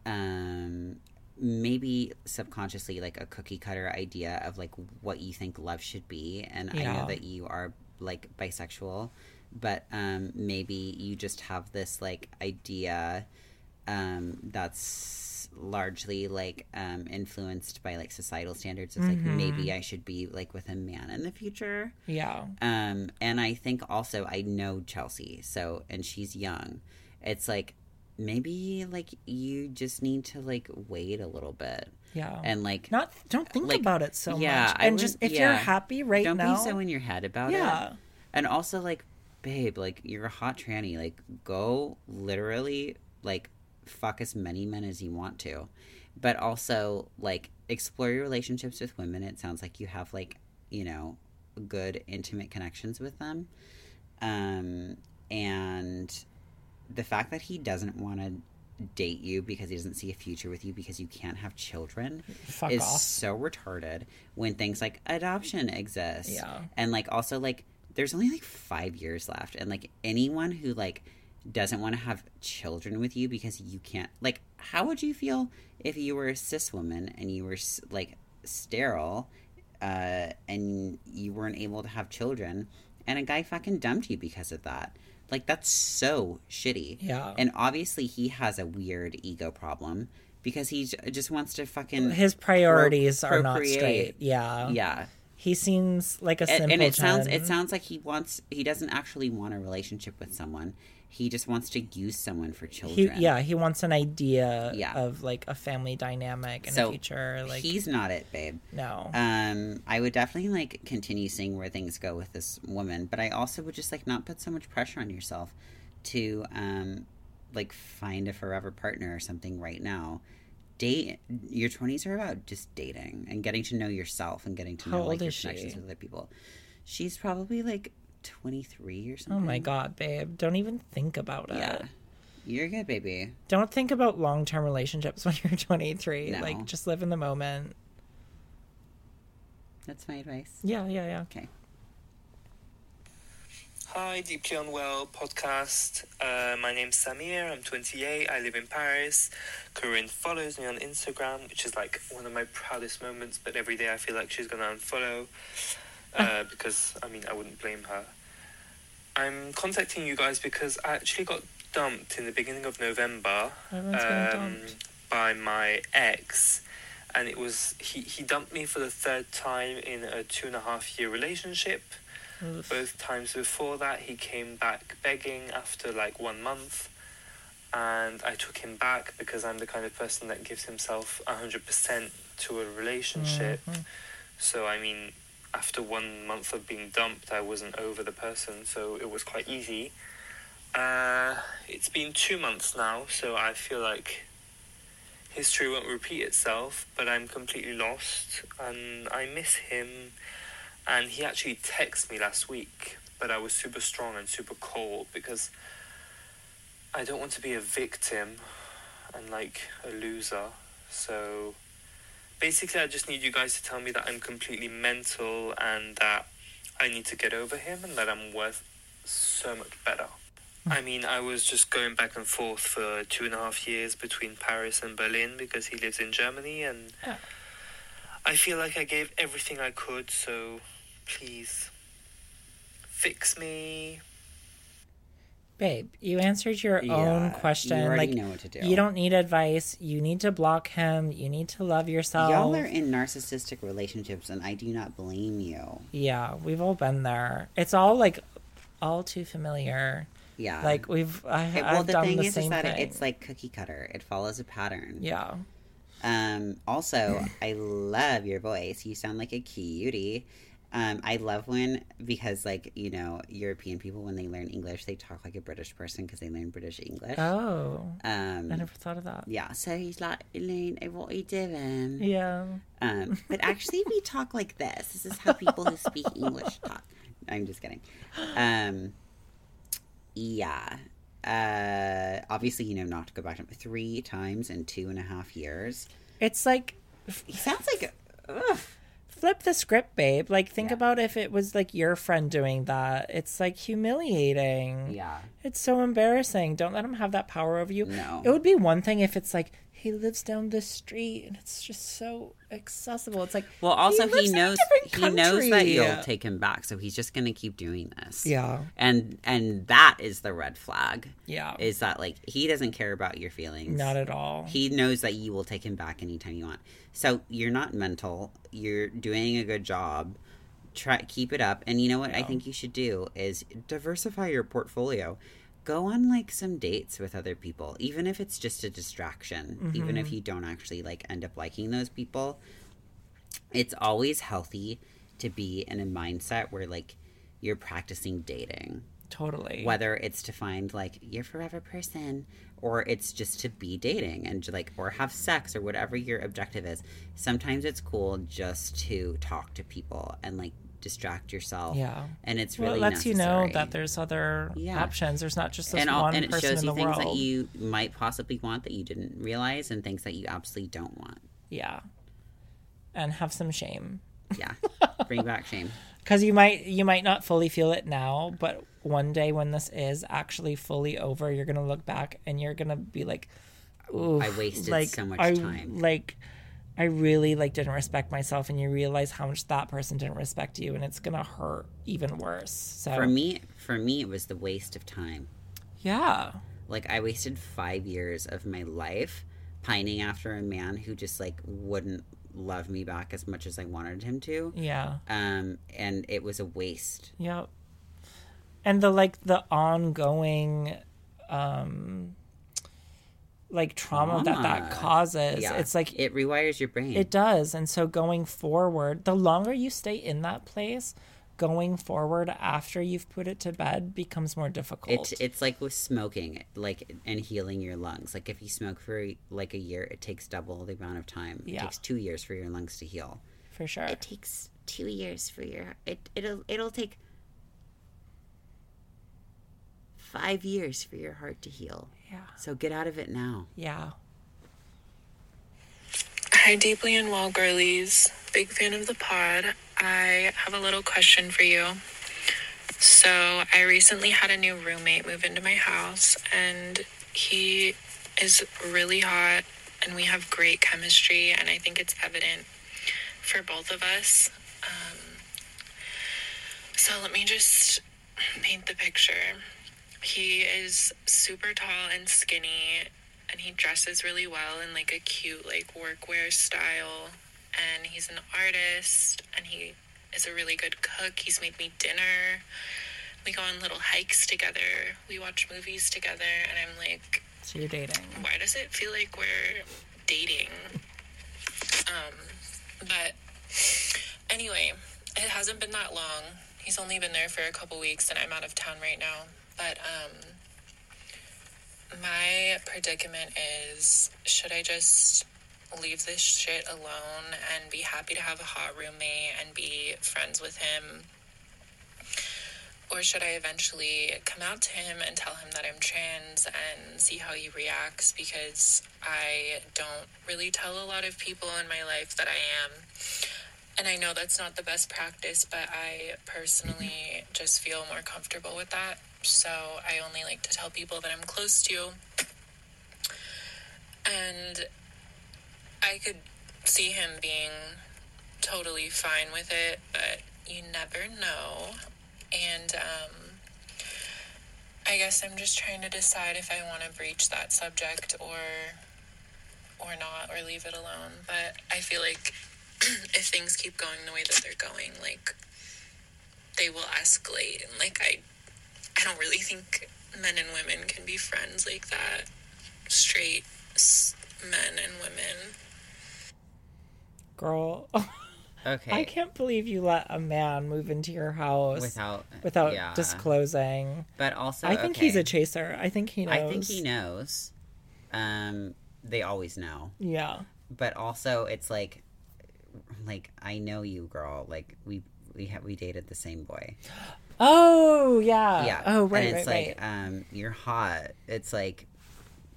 um maybe subconsciously like a cookie cutter idea of like what you think love should be. And I know that you are like bisexual, but um maybe you just have this like idea um that's largely like um influenced by like societal standards of like maybe I should be like with a man in the future. Yeah. Um, and I think also I know Chelsea, so and she's young. It's like maybe like you just need to like wait a little bit Yeah. and like Not don't think like, about it so yeah, much. And just if you're happy right now, don't be so in your head about Yeah. it. And also like, babe, like you're a hot tranny. Like go literally like fuck as many men as you want to. But also like explore your relationships with women. It sounds like you have like, you know, good intimate connections with them. Um and the fact that he doesn't want to date you because he doesn't see a future with you because you can't have children fuck is off. so retarded when things like adoption exist. Yeah. And like also like there's only like 5 years left and like anyone who like doesn't want to have children with you because you can't like how would you feel if you were a cis woman and you were like sterile uh and you weren't able to have children and a guy fucking dumped you because of that. Like that's so shitty. Yeah. And obviously he has a weird ego problem because he j- just wants to fucking his priorities are not straight. Yeah. yeah. He seems like a And, and it sounds it sounds like he wants he doesn't actually want a relationship with someone. He just wants to use someone for he, children. yeah, he wants an idea Yeah. of like a family dynamic in So the future. Like he's not it, babe. no. Um, I would definitely like continue seeing where things go with this woman, but I also would just like not put so much pressure on yourself to um like find a forever partner or something right now. Date your twenties are about just dating and getting to know yourself and getting to How know like your is she? with other people. She's probably like twenty three or something. oh my god, babe. Don't even think about it. Yeah. You're good, baby. Don't think about long term relationships <laughs> when you're 23. No. Like, just live in the moment. That's my advice. Yeah, yeah, yeah. Okay. Hi, Deeply Unwell podcast. Uh, my name's Samir. I'm 28. I live in Paris. Corinne follows me on Instagram, which is like one of my proudest moments. But every day I feel like she's gonna unfollow <laughs> uh, because I mean I wouldn't blame her. I'm contacting you guys because I actually got dumped in the beginning of November getting dumped. by my ex, and it was he he dumped me for the third time in a two and a half year relationship. Oof. Both times before that, he came back begging after like one month, and I took him back because I'm the kind of person that gives himself 100% to a relationship. So, I mean, after one month of being dumped, I wasn't over the person, so it was quite easy. Uh, it's been two months now, so I feel like history won't repeat itself, but I'm completely lost and I miss him. And he actually texted me last week, but I was super strong and super cold because I don't want to be a victim and like a loser. So basically, I just need you guys to tell me that I'm completely mental and that I need to get over him and that I'm worth so much better. Hmm. I mean, I was just going back and forth for two and a half years between Paris and Berlin because he lives in Germany, and. I feel like I gave everything I could. So, please fix me. Babe, you answered your own Yeah, question. you already like know what to do. you don't need advice. You need to block him. You need to love yourself. Y'all are in narcissistic relationships, and I do not blame you. Yeah, we've all been there. It's all like all too familiar. Yeah. Like we've I, It- I've well, the done thing the is, is that thing. it's like cookie cutter. It follows a pattern. yeah. Um, also, <laughs> I love your voice. You sound like a cutie. Um, I love when because like you know European people when they learn English they talk like a British person because they learn British English. Oh, Um, I never thought of that. yeah, so he's like, Elaine, what are you doing? Yeah. Um, but <laughs> actually, we talk like this. This is how people who speak English talk. I'm just kidding. Um, yeah. Uh, obviously, you know not to go back to three times in two and a half years. It's like He sounds like, ugh. Flip the script, babe. Like think Yeah. about if it was like your friend doing that. It's like humiliating. yeah. It's so embarrassing. Don't let him have that power over you. No. It would be one thing if it's like he lives down the street and it's just so accessible. It's like Well, also he, lives in a knows he knows that country. you'll take him back, so he's just going to keep doing this. Yeah. and and that is the red flag. Yeah. Is that like he doesn't care about your feelings? Not at all. He knows that you will take him back anytime you want. So you're not mental. You're doing a good job. Try keep it up. And you know what I think you should do is diversify your portfolio. Go on like some dates with other people, even if it's just a distraction. Even if mm-hmm. you don't actually like end up liking those people. It's always healthy to be in a mindset where like you're practicing dating totally. whether it's to find like your forever person or it's just to be dating and like or have sex or whatever your objective is sometimes it's cool just to talk to people and like distract yourself Yeah. and it's well, really it lets you know that there's other Yeah. options. There's not just this and, all, one and it person shows in you the things world. that you might possibly want that you didn't realize and things that you absolutely don't want yeah. And have some shame. yeah bring back <laughs> shame because you might you might not fully feel it now but one day when this is actually fully over you're gonna look back and you're gonna be like Ooh, I wasted like, so much I, time. like i really like didn't respect myself and you realize how much that person didn't respect you and it's gonna hurt even worse so for me for me it was the waste of time yeah Like I wasted five years of my life pining after a man who just like wouldn't love me back as much as I wanted him to. yeah Um, and it was a waste. Yep. And the like the ongoing um like trauma, that that causes. Yeah, It's like it rewires your brain. it does. And so going forward, the longer you stay in that place, going forward after you've put it to bed becomes more difficult. It, it's like with smoking, like and healing your lungs. Like if you smoke for like a year, it takes double the amount of time. It takes two years for your lungs to heal. for sure. It takes two years for your it it'll it'll take five years for your heart to heal. Yeah. So get out of it now. Yeah. Hi, Deeply Unwell Girlies. Big fan of the pod. I have a little question for you. So, I recently had a new roommate move into my house, and he is really hot, and we have great chemistry, and I think it's evident for both of us. Um, so, let me just paint the picture. He is super tall and skinny, and he dresses really well in like a cute like workwear style. And he's an artist and he is a really good cook. He's made me dinner. We go on little hikes together. We watch movies together and i'm like So you're dating. why does it feel like we're dating? Um but anyway it hasn't been that long. He's only been there for a couple weeks and i'm out of town right now but um my predicament is should I just leave this shit alone and be happy to have a hot roommate and be friends with him? Or should I eventually come out to him and tell him that I'm trans and see how he reacts? Because I don't really tell a lot of people in my life that I am. And I know that's not the best practice, but I personally just feel more comfortable with that. So I only like to tell people that I'm close to. And I could see him being totally fine with it, but you never know. And um, I guess I'm just trying to decide if I want to breach that subject or or not or leave it alone. But I feel like <clears throat> if things keep going the way that they're going, like they will escalate and like I I don't really think men and women can be friends like that. Straight men and women. Girl, <laughs> Okay. I can't believe you let a man move into your house without without yeah. disclosing. But also, I think he's a chaser. I think he knows. I think he knows. Um, they always know. Yeah. But also, it's like, like I know you, girl. Like we we have we dated the same boy. <gasps> <gasps> Oh yeah. yeah. Oh right, And it's right, like, right. um, you're hot. It's like,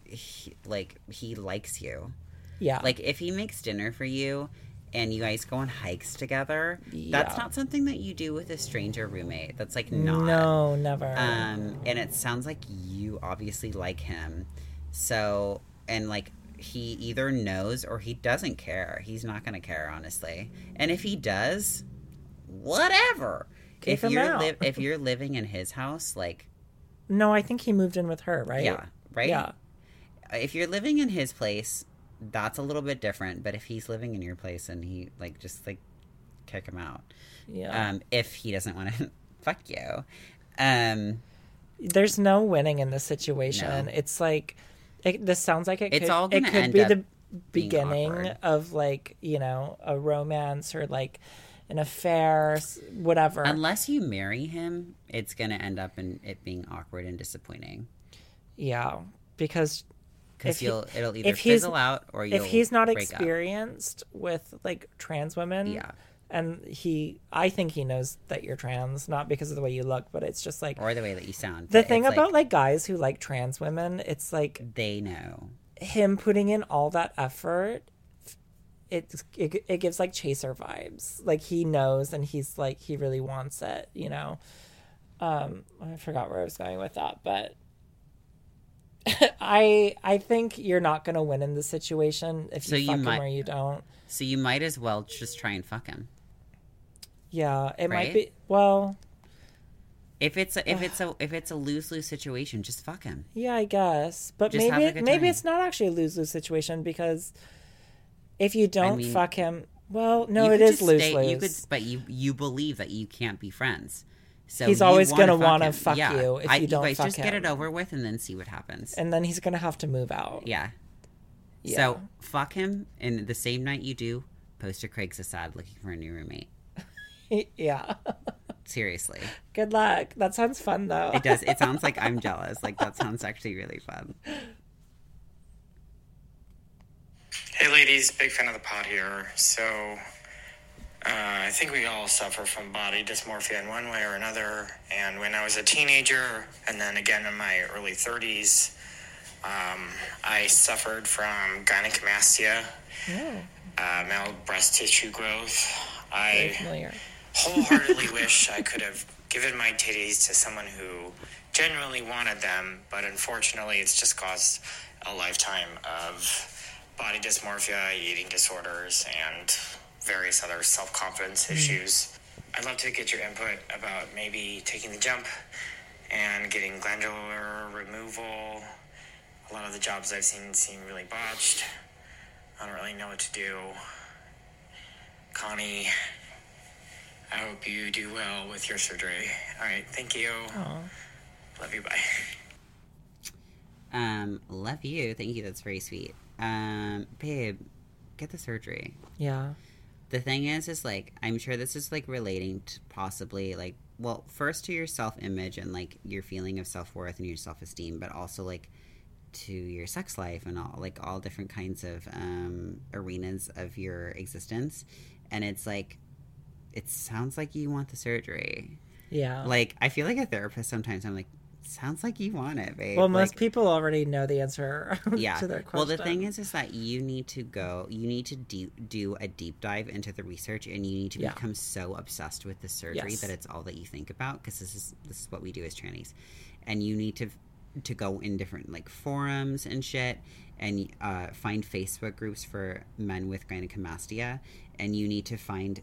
he, like he likes you. yeah. Like if he makes dinner for you and you guys go on hikes together, that's not something that you do with a stranger roommate. That's like not. no, never. Um, and it sounds like you obviously like him. So, and like he either knows or he doesn't care. He's not going to care, honestly. And if he does, whatever. If you're li- if <laughs> you're living in his house, like no, I think he moved in with her, right? yeah, right. Yeah. If you're living in his place, that's a little bit different. But if he's living in your place and he like just like kick him out. Yeah. Um, if he doesn't want to <laughs> fuck you. Um, There's no winning in this situation. No. It's like it, this sounds like it It's could, all it could be the beginning awkward. of like, you know, a romance or like an affair, whatever. Unless you marry him, it's going to end up in it being awkward and disappointing yeah, because because If he- you'll it'll either fizzle out or you'll if he's not break up. experienced with like trans women, Yeah. and he, I think he knows that you're trans, not because of the way you look, but it's just like or the way that you sound. the thing about like guys who like trans women. It's like they know. him putting in all that effort it, it it gives like chaser vibes. Like he knows and he's like he really wants it you know? Um i forgot where i was going with that but <laughs> i i think you're not going to win in this situation if you So you fuck him might- or you don't. So you might as well just try and fuck him. yeah it might be well If it's a, if it's a if it's a lose lose situation, just fuck him. yeah i guess. But Just maybe maybe it's not actually a lose-lose situation because if you don't mean- fuck him well no You it could lose stay- You could, but you you believe that you can't be friends. So He's always gonna wanna fuck Yeah. you if I, you don't guys fuck just get it over with and then see what happens. and then he's gonna have to move out yeah. Yeah. So fuck him, and the same night you do, post to Craig's ad looking for a new roommate. <laughs> yeah Seriously, good luck that sounds fun though it does. It sounds like <laughs> I'm jealous. Like that sounds actually really fun. Hey, ladies, big fan of the pod here. So, uh, I think we all suffer from body dysmorphia in one way or another. And when I was a teenager, and then again in my early 30s, um, I suffered from gynecomastia, uh, male breast tissue growth. I wholeheartedly <laughs> wish I could have given my titties to someone who genuinely wanted them, but unfortunately, it's just caused a lifetime of body dysmorphia, eating disorders, and various other self confidence issues. I'd love to get your input about maybe taking the jump and getting glandular removal. A lot of the jobs I've seen seem really botched. I don't really know what to do. Connie, I hope you do well with your surgery. All right, thank you. Love you. Bye. Um, love you. Thank you. That's very sweet. Um, babe, get the surgery. yeah. The thing is is like i'm sure this is like relating to possibly like well first to your self-image and like your feeling of self-worth and your self-esteem but also like to your sex life and all like all different kinds of um arenas of your existence. And it's like it sounds like you want the surgery. Yeah. Like i feel like a therapist sometimes. I'm like sounds like you want it babe well most Like, people already know the answer <laughs> yeah to their question well the thing is is that you need to go you need to do, do a deep dive into the research and you need to Yeah. become so obsessed with the surgery Yes. that it's all that you think about because this is this is what we do as trannies and you need to to go in different like forums and shit and uh, find facebook groups for men with gynecomastia and you need to find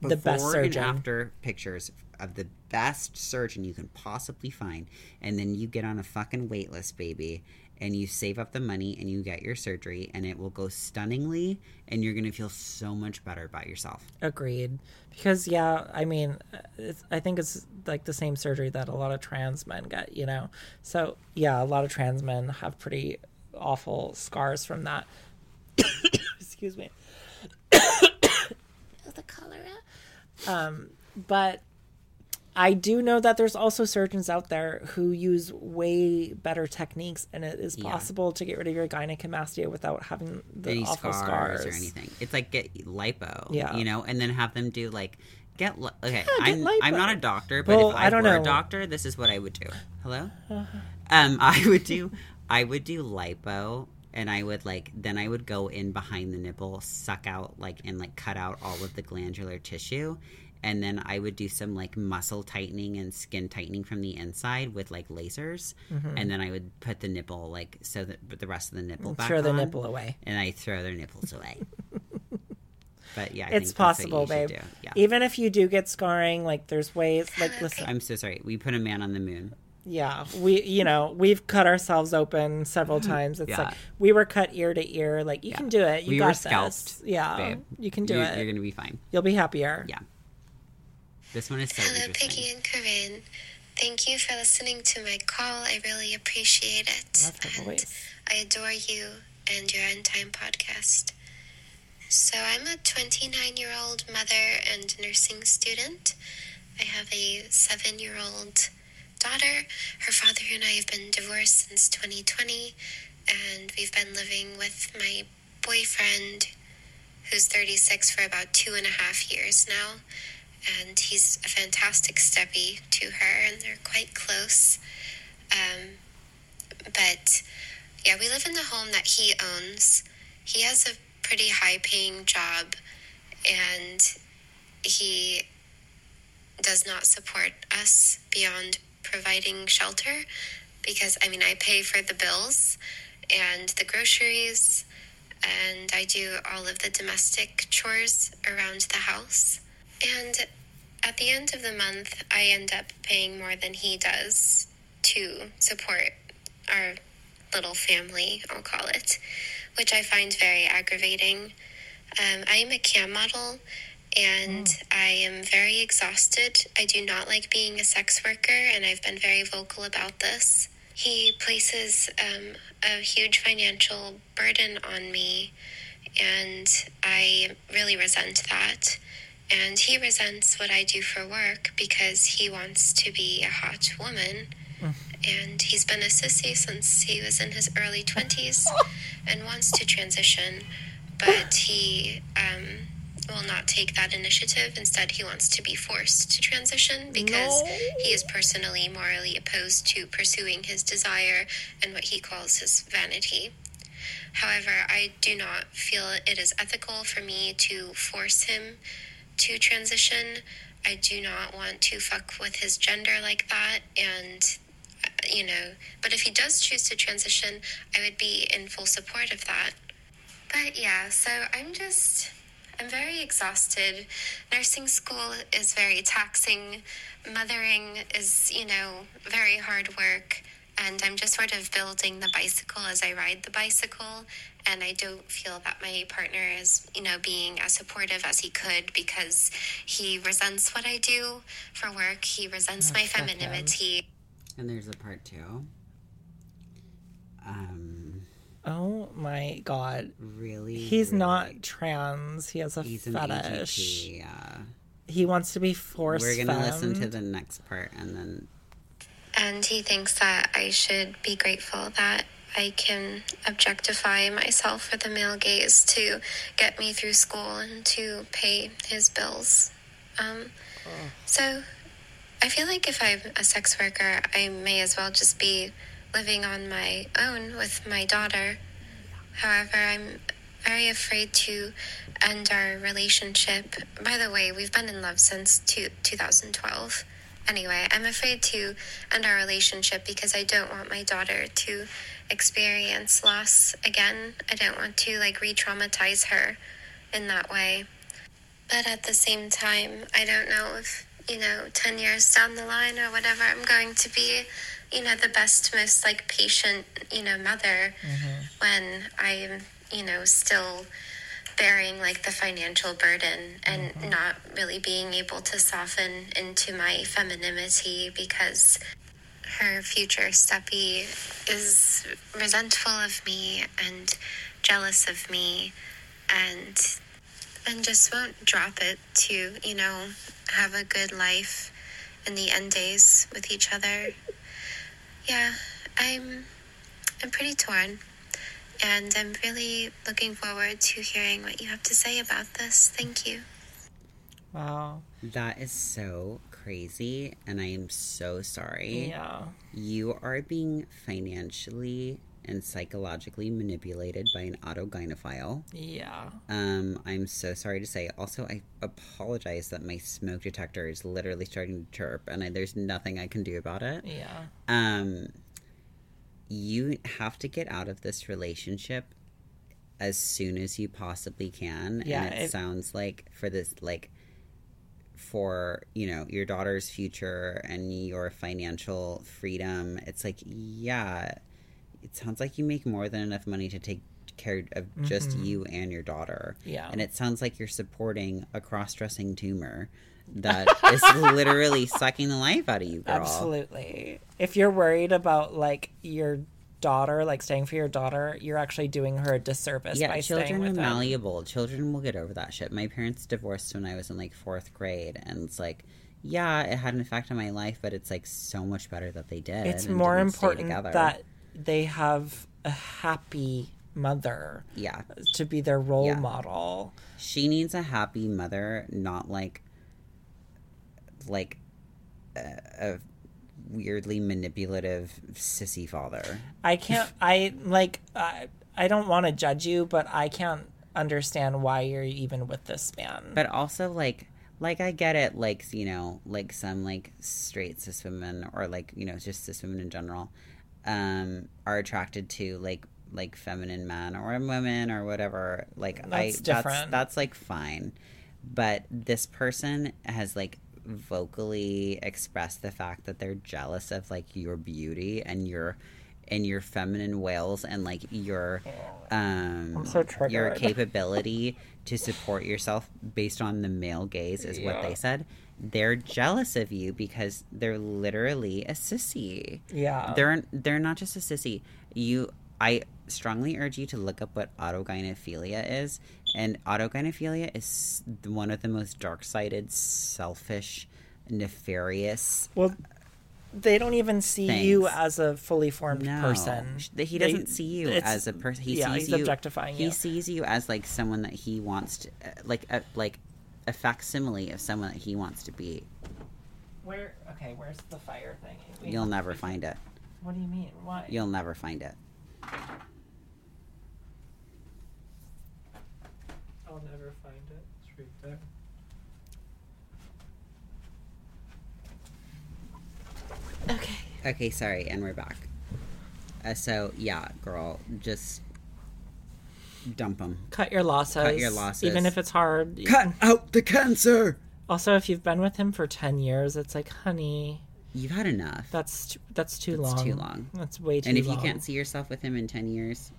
The best before and surgeon. after pictures of the best surgeon you can possibly find, and then you get on a fucking wait list, baby, and you save up the money and you get your surgery, and it will go stunningly, and you're gonna feel so much better about yourself. Agreed. Because yeah, I mean, I think it's like the same surgery that a lot of trans men get. You know, so yeah, a lot of trans men have pretty awful scars from that. <coughs> Excuse me. <coughs> <coughs> the cholera. Um, but I do know that there's also surgeons out there who use way better techniques, and it is Yeah. possible to get rid of your gynecomastia without having the Any awful scars, scars, or anything. It's like get lipo, Yeah. you know, and then have them do like get li- okay. get I'm I'm not a doctor, but Well, if I, I don't were know. a doctor, this is what I would do. Hello, Uh-huh. um, I would do I would do lipo. And I would like then I would go in behind the nipple, suck out like and like cut out all of the glandular tissue, and then I would do some like muscle tightening and skin tightening from the inside with like lasers, Mm-hmm. and then I would put the nipple like so that the rest of the nipple back throw the on, nipple away. and I throw their nipples away. <laughs> but yeah, I It's think that's what possible, you babe. Yeah. Even if you do get scarring, like there's ways. Like listen, I'm so sorry. We put a man on the moon. yeah, we you know we've cut ourselves open several <laughs> times. It's Yeah. like we were cut ear to ear. Like you can do it. You we got were this. scalped. Yeah, babe. you can do You're, it. You're gonna be fine. You'll be happier. Yeah. This one is so Hello, interesting. Piggy and Corinne. Thank you for listening to my call. I really appreciate it. Love her and voice. I adore you and your End Time podcast. So, I'm a 29 year old mother and nursing student. I have a seven year old daughter. Her father and I have been divorced since 2020, and we've been living with my boyfriend, who's 36, for about two and a half years now and he's a fantastic steppy to her, and they're quite close. Um, but yeah, we live in the home that he owns. He has a pretty high paying job, and he does not support us beyond providing shelter because I mean, I pay for the bills and the groceries, and I do all of the domestic chores around the house. And at the end of the month, I end up paying more than he does to support our little family, I'll call it, which I find very aggravating. Um, I am a cam model and I am very exhausted. I do not like being a sex worker, and I've been very vocal about this. He places um, a huge financial burden on me, and I really resent that. And he resents what I do for work because he wants to be a hot woman. And he's been a sissy since he was in his early 20s and wants to transition, but he um, will not take that initiative. Instead, he wants to be forced to transition because he is personally morally opposed to pursuing his desire and what he calls his vanity. However, I do not feel it is ethical for me to force him to transition. I do not want to fuck with his gender like that. And, uh, you know, but if he does choose to transition, I would be in full support of that. But yeah, so I'm just, I'm very exhausted. Nursing school is very taxing. Mothering is, you know, very hard work. And I'm just sort of building the bicycle as I ride the bicycle. And I don't feel that my partner is, you know, being as supportive as he could because he resents what I do for work. He resents my fuck him. femininity. And there's a part two. Um, Oh my god. really. He's really- not trans. He has a He's fetish. AGP. Yeah. He wants to be forced. We're gonna listen to the next part and then And he thinks that I should be grateful that I can objectify myself for the male gaze to get me through school and to pay his bills. Um, So I feel like if I'm a sex worker, I may as well just be living on my own with my daughter. However, I'm very afraid to end our relationship. By the way, we've been in love since two, 2012. Anyway, I'm afraid to end our relationship because I don't want my daughter to experience loss again. I don't want to like re traumatize her in that way. But at the same time, I don't know if you know, 10 years down the line or whatever, I'm going to be, you know, the best, most like patient, you know, mother mm-hmm. when I'm, you know, still bearing like the financial burden and mm-hmm. not really being able to soften into my femininity because her future. Steppy is resentful of me and jealous of me and and just won't drop it to you know have a good life in the end days with each other. Yeah i'm i'm pretty torn and i'm really looking forward to hearing what you have to say about this. Thank you. Wow. That is so crazy, and I am so sorry. Yeah. You are being financially and psychologically manipulated by an autogynephile. Yeah. Um, I'm so sorry to say. Also, I apologize that my smoke detector is literally starting to chirp, and I, there's nothing I can do about it. Yeah. Um, you have to get out of this relationship as soon as you possibly can. Yeah, and it, it- sounds like for this, like, for you know your daughter's future and your financial freedom, it's like, yeah, it sounds like you make more than enough money to take care of just you and your daughter. Mm-hmm. Yeah. and it sounds like you're supporting a cross-dressing tumor that is <laughs> literally sucking the life out of you, girl. Absolutely. If you're worried about like your daughter, like staying for your daughter, you're actually doing her a disservice Yeah, by staying children are with them. malleable. Children will get over that shit. My parents divorced when I was in like fourth grade, and it's like, yeah, it had an effect on my life, but it's like so much better that they did. It's more important together. that they have a happy mother yeah, to be their role Yeah. model. she needs a happy mother, not like like uh, a, a weirdly manipulative sissy father. I can't. I like. I, I don't want to judge you, but I can't understand why you're even with this man. But also like like I get it, like you know, like some like straight cis women or like you know just cis women in general, um, are attracted to like like feminine men or women or whatever. Like I That's that's that's like fine, but this person has like vocally express the fact that they're jealous of like your beauty and your and your feminine wails and like your um so your capability to support yourself based on the male gaze is what they said. They're jealous of you because they're literally a sissy. Yeah. they're they're not just a sissy. You i strongly urge you to look up what autogynephilia is and autogynephilia is one of the most dark-sided selfish nefarious well, they don't even see you as a fully formed no, person. sh- He doesn't see you as a person. He yeah, sees he's you objectifying He you. sees you as like someone that he wants to, uh, like a like a facsimile of someone that he wants to be. Where? Okay, where's the fire thing? We You'll never find it. What do you mean? Why? You'll never find it. I'll never find it. It's right there. Okay. Okay, sorry, and we're back. Uh, so yeah, girl, just dump him. Cut your losses. Cut your losses. Even if it's hard. Cut out the cancer. Also, if you've been with him for ten years, it's like, honey, You've had enough. that's too, that's too That's long. too long. That's way too long. and if long. you can't see yourself with him in ten years,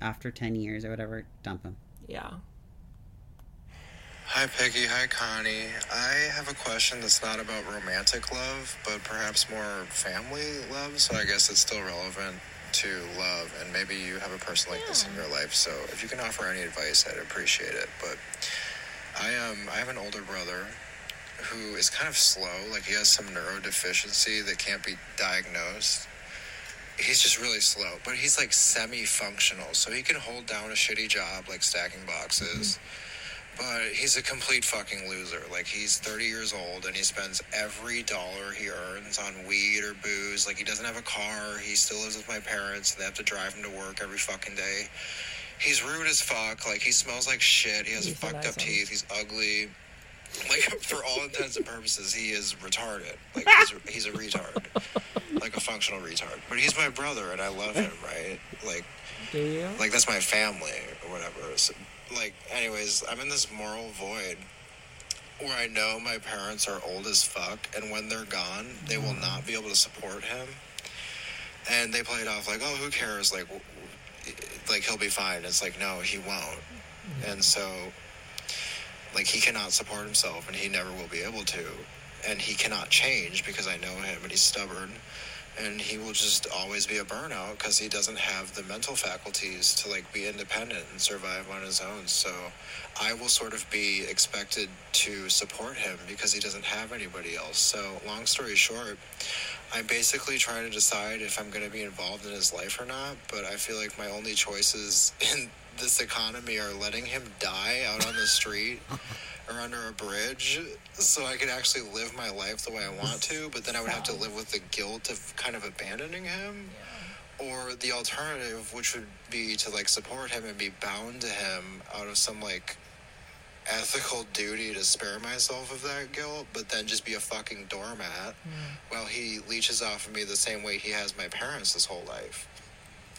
after ten years or whatever, dump him. yeah. Hi, Peggy. Hi, Connie. I have a question that's not about romantic love, but perhaps more family love. So I guess it's still relevant to love, and maybe you have a person like this in your life. So if you can offer any advice, I'd appreciate it. But I um I have an older brother who is kind of slow. Like he has some neurodeficiency that can't be diagnosed. He's just really slow, but he's like semi-functional, so he can hold down a shitty job like stacking boxes. But he's a complete fucking loser. Like he's 30 years old and he spends every dollar he earns on weed or booze. Like he doesn't have a car. He still lives with my parents. They have to drive him to work every fucking day. He's rude as fuck. Like he smells like shit. He has fucked up teeth. He's ugly. <laughs> Like for all intents and purposes, he is retarded. Like <laughs> he's a, he's a retard, like a functional retard. But he's my brother and I love him. Right? Like Do you? like that's my family or whatever. So, like, anyways, I'm in this moral void, where I know my parents are old as fuck, and when they're gone, they will mm-hmm. not be able to support him. And they play it off like, oh, who cares? Like, like he'll be fine. It's like, no, he won't. Mm-hmm. And so, like, he cannot support himself, and he never will be able to. And he cannot change because I know him, and he's stubborn. And he will just always be a burnout because he doesn't have the mental faculties to like be independent and survive on his own. So, I will sort of be expected to support him because he doesn't have anybody else. So, long story short, I'm basically trying to decide if I'm going to be involved in his life or not. But I feel like my only choices <laughs> in this economy are letting him die out on the street <laughs> or under a bridge so I could actually live my life the way I want to. But then I would have to live with the guilt of kind of abandoning him. Or the alternative which would be to like support him and be bound to him out of some like ethical duty to spare myself of that guilt but then just be a fucking doormat hmm. while he leeches off of me the same way he has my parents his whole life.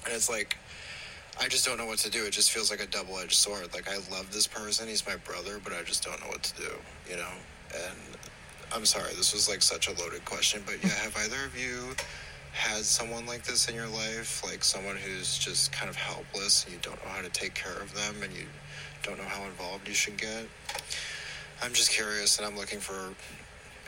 And it's like i just don't know what to do. It just feels like a double-edged sword. Like i love this person. He's my brother but i just don't know what to do you know and i'm sorry this was like such a loaded question but yeah have either of you had someone like this in your life, like someone who's just kind of helpless and you don't know how to take care of them and you don't know how involved you should get. I'm just curious and I'm looking for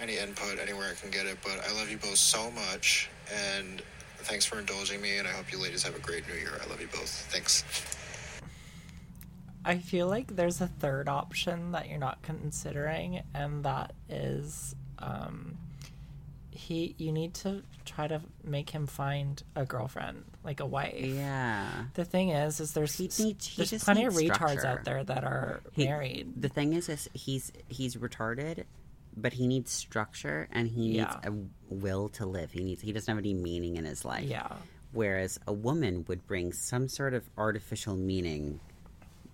any input anywhere I can get it, but I love you both so much and thanks for indulging me and I hope you ladies have a great new year. I love you both. Thanks. I feel like there's a third option that you're not considering, and that is um, he. You need to try to make him find a girlfriend, like a wife. Yeah. The thing is, is there's He needs- he there's just plenty of retards structure. out there that are He- married. The thing is, is he's he's retarded, but he needs structure and he needs Yeah. a will to live. He needs he doesn't have any meaning in his life. Yeah. Whereas a woman would bring some sort of artificial meaning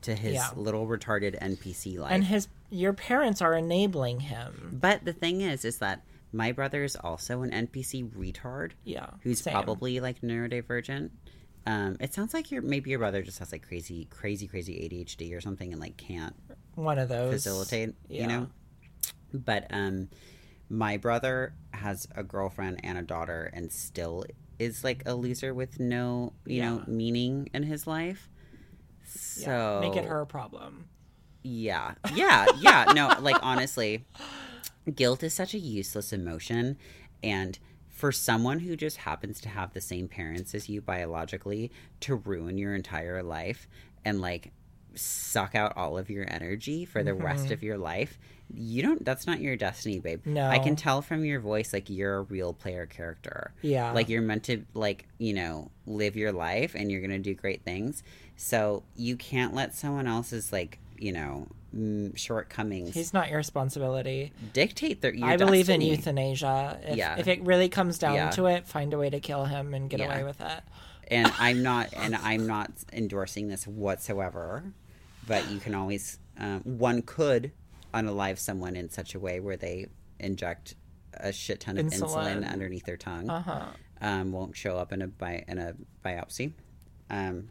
to his Yeah. little retarded NPC life. And his your parents are enabling him. But the thing is, is that my brother is also an NPC retard. Yeah, Who's same. probably like neurodivergent. Um, it sounds like your maybe your brother just has like crazy, crazy, crazy ADHD or something, and like can't One of those facilitate. Yeah. You know. But um, my brother has a girlfriend and a daughter, and still is like a loser with no, you know, meaning in his life. Yeah, So make it her problem. yeah. Yeah. Yeah. No, <laughs> like honestly, guilt is such a useless emotion. And for someone who just happens to have the same parents as you biologically to ruin your entire life and like suck out all of your energy for the rest Mhm. of your life, you don't, that's not your destiny, babe. No. I can tell from your voice, like, you're a real player character. Yeah. Like, you're meant to, like, you know, live your life and you're to do great things. So you can't let someone else's, like, you know, mm, shortcomings He's not your responsibility. dictate their I believe in euthanasia. If, Yeah. if it really comes down Yeah. to it, find a way to kill him and get Yeah. away with it. and <laughs> I'm not and I'm not endorsing this whatsoever. But you can always um, one could unalive someone in such a way where they inject a shit ton of insulin, Insulin. underneath their tongue. Uh-huh. Um, won't show up in a bi- in a biopsy, um,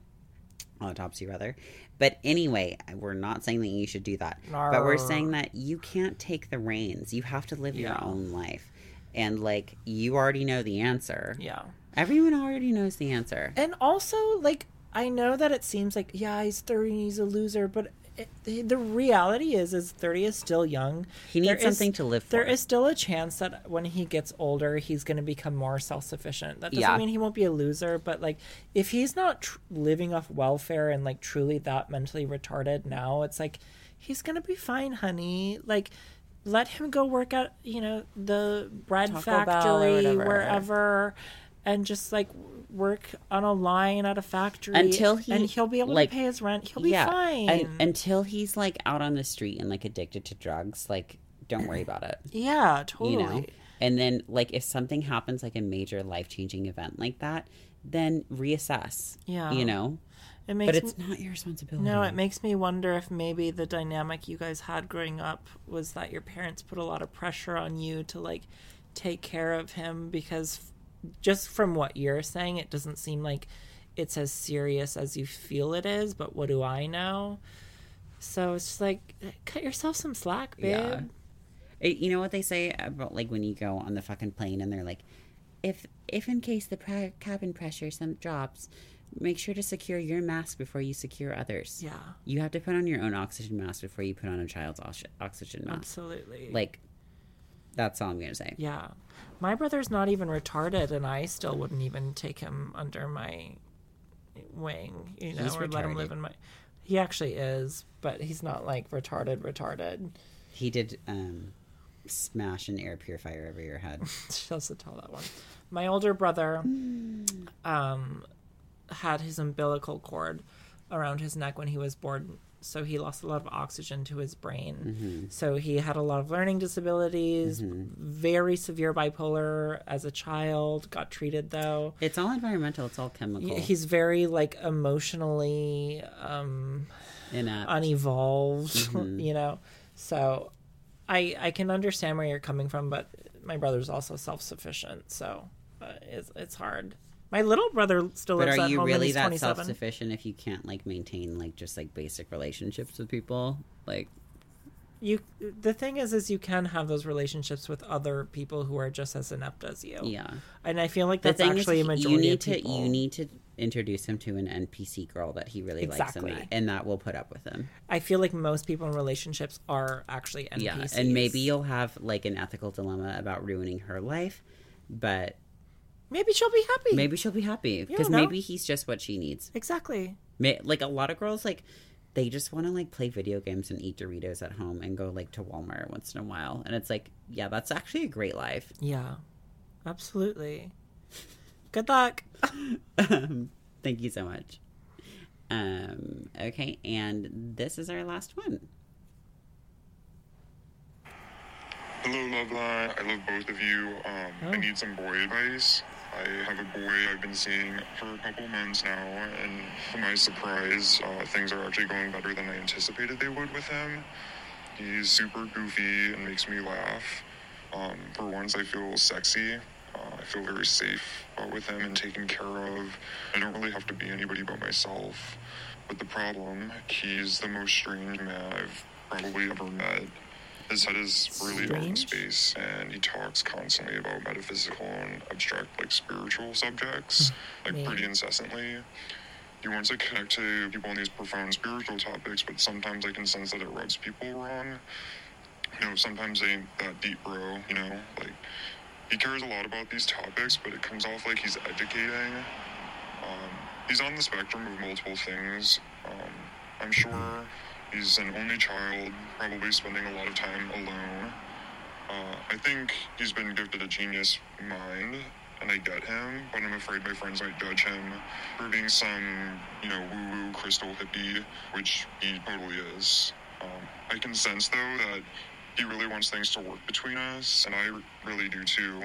autopsy rather. But anyway, we're not saying that you should do that. But we're saying that you can't take the reins. You have to live your own life, and like you already know the answer. Yeah. Everyone already knows the answer. And also, like, I know that it seems like, yeah, he's 30 and he's a loser, but it, the, the reality is, is 30 is still young. He needs There is- something to live There for. is still a chance that when he gets older, he's going to become more self sufficient. That doesn't Yeah. mean he won't be a loser, but, like, if he's not tr- living off welfare and, like, truly that mentally retarded now, it's like, he's going to be fine, honey. Like, let him go work at, you know, the bread Taco factory, wherever, and just, like, work on a line at a factory until he and he'll be able like, to pay his rent. He'll be yeah, fine. un- until he's like out on the street and like addicted to drugs. Like, don't worry about it. <clears throat> yeah, totally. You know. And then like if something happens like a major life changing event like that, then reassess. Yeah. You know. It makes but it's me- not your responsibility. No, it makes me wonder if maybe the dynamic you guys had growing up was that your parents put a lot of pressure on you to like take care of him because just from what you're saying, it doesn't seem like it's as serious as you feel it is. But what do I know? So it's just like cut yourself some slack, babe. Yeah. It- you know what they say about like when you go on the fucking plane and they're like, if if in case the pra- cabin pressure some drops, make sure to secure your mask before you secure others. Yeah. You have to put on your own oxygen mask before you put on a child's ox- oxygen mask. Absolutely. Like, that's all I'm gonna say. Yeah. My brother's not even retarded, and I still wouldn't even take him under my wing, you know, He's or let him live in my. He actually is, but he's not like retarded, retarded. He did um, smash an air purifier over your head. <laughs> She has to tell that one. My older brother um, had his umbilical cord around his neck when he was born, so he lost a lot of oxygen to his brain. So he had a lot of learning disabilities, very severe bipolar as a child. Got treated though. It's all environmental. It's all chemical. He's very like emotionally um, inept. unevolved, <laughs> you know. So I I can understand where you're coming from, but my brother's also self sufficient, so uh, it's it's hard. My little brother still but lives are you really that 27. self sufficient if you can't like maintain like just like basic relationships with people? Like, You the thing is, is you can have those relationships with other people who are just as inept as you. yeah. and I feel like that's actually is, a majority you need of people. to you need to introduce him to an NPC girl that he really likes, and that, and that will put up with him. I feel like most people in relationships are actually NPCs. Yeah, and maybe you'll have like an ethical dilemma about ruining her life, but maybe she'll be happy. maybe she'll be happy because know. maybe he's just what she needs. exactly. May, like a lot of girls like they just want to like play video games and eat Doritos at home and go like to Walmart once in a while, and it's like, yeah, that's actually a great life. Yeah, absolutely. Good luck. Um, <laughs> thank you so much. Um, okay, and this is our last one. Hello, Loveline. I love both of you. Um, I need some boy advice. I have a boy I've been seeing for a couple months now, and to my surprise, uh, things are actually going better than I anticipated they would with him. He's super goofy and makes me laugh. Um, for once, I feel sexy. Uh, I feel very safe uh, with him and taken care of. I don't really have to be anybody but myself. But the problem, he's the most strange man I've probably ever met. His head is really out in space, and he talks constantly about metaphysical and abstract, like spiritual subjects, like Yeah. pretty incessantly. He wants to connect to people on these profound spiritual topics, but sometimes I can sense that it rubs people wrong. You know, sometimes they ain't that deep, bro. You know, like he cares a lot about these topics, but it comes off like he's educating. Um, he's on the spectrum of multiple things. Um, I'm sure he's an only child, probably spending a lot of time alone. Uh, I think he's been gifted a genius mind, and I get him, but I'm afraid my friends might judge him for being some, you know, woo-woo crystal hippie, which he totally is. Um, I can sense, though, that he really wants things to work between us, and I really do too.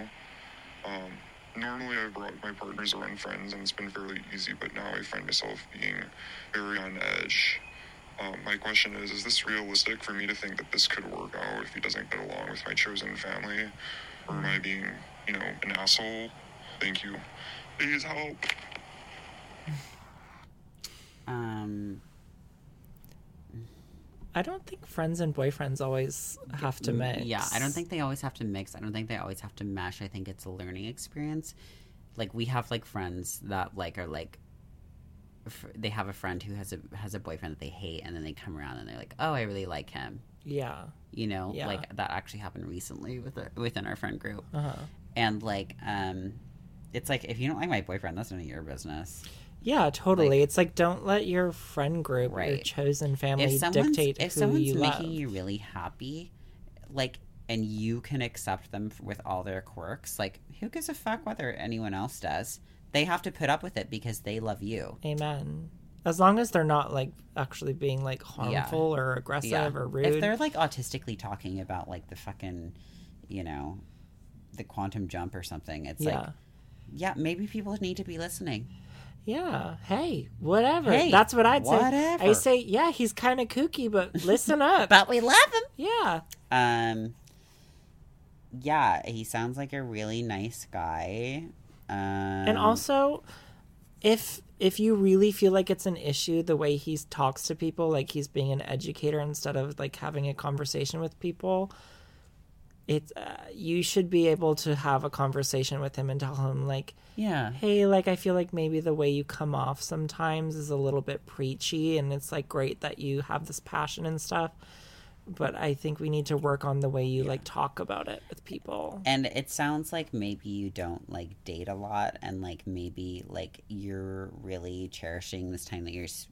Um, normally, I've brought my partners around friends, and it's been fairly easy, but now I find myself being very on edge. Um, my question is: Is this realistic for me to think that this could work out if he doesn't get along with my chosen family, or am I being, you know, an asshole? Thank you. Please help. Um, I don't think friends and boyfriends always have to mix. Mm, Yeah, I don't think they always have to mix. I don't think they always have to mesh. I think it's a learning experience. Like we have like friends that like are like f- they have a friend who has a has a boyfriend that they hate and then they come around and they're like, "Oh, I really like him." Yeah. You know, Yeah. like that actually happened recently with a, within our friend group. Uh-huh. And like um it's like if you don't like my boyfriend, that's none of your business. Yeah, totally. it's like don't let your friend group, your chosen family if dictate if who someone's you making love. you really happy, like, and you can accept them with all their quirks, like, who gives a fuck whether anyone else does? They have to put up with it because they love you. Amen. As long as they're not like actually being like harmful or aggressive or rude. If they're like autistically talking about like the fucking, you know, the quantum jump or something, it's like, Yeah. yeah, maybe people need to be listening. Yeah. Hey, whatever. Hey, That's what I'd say. I say, yeah, he's kind of kooky, but listen <laughs> up. but we love him. Yeah. Um. Yeah, he sounds like a really nice guy. Um, and also, if if you really feel like it's an issue the way he talks to people, like he's being an educator instead of like having a conversation with people, it's uh, you should be able to have a conversation with him and tell him like Yeah. hey like i feel like maybe the way you come off sometimes is a little bit preachy and it's like great that you have this passion and stuff but i think we need to work on the way you like talk about it with people And it sounds like maybe you don't like date a lot, and like maybe like you're really cherishing this time that you're s-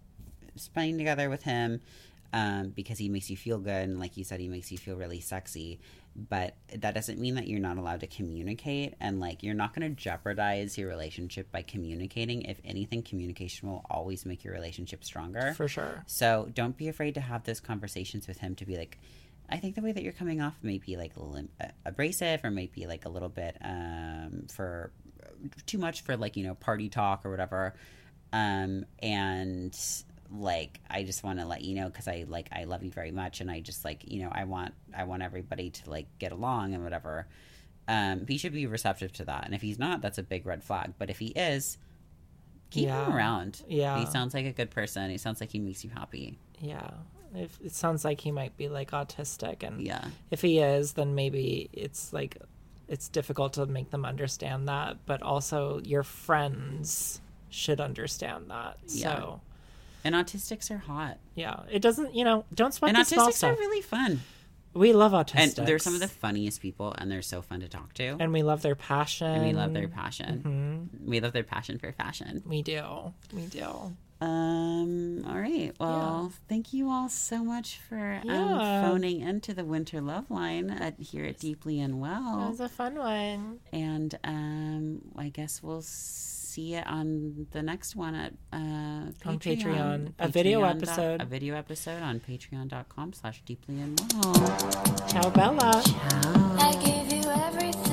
spending together with him um, because he makes you feel good, and like you said, he makes you feel really sexy. But that doesn't mean that you're not allowed to communicate, and like you're not going to jeopardize your relationship by communicating. If anything, communication will always make your relationship stronger. for sure So don't be afraid to have those conversations with him to be like, I think the way that you're coming off may be like lim- uh, abrasive or might be like a little bit um, for too much for like, you know, party talk or whatever. Um, and like, I just want to let you know because I like, I love you very much. And I just like, you know, I want, I want everybody to like get along and whatever. Um, he should be receptive to that. And if he's not, that's a big red flag. But if he is, keep him around. Yeah. He sounds like a good person. He sounds like he makes you happy. yeah if it sounds like he might be like autistic and Yeah. if he is then maybe it's like it's difficult to make them understand that but also your friends should understand that Yeah. so And autistics are hot. yeah it doesn't you know don't sweat And the small autistics stuff are really fun. we love autistics, And they're some of the funniest people, and they're so fun to talk to. and we love their passion And we love their passion. We love their passion for fashion. we do we do Um. All right. Well, thank you all so much for um, Yeah. phoning into the Winter Loveline at, here at Deeply Unwell. It was a fun one And um, I guess we'll see it on the next one at uh, Patreon. On Patreon. A video dot- episode. A video episode on patreon.com slash deeply unwell. ciao bella I gave you everything.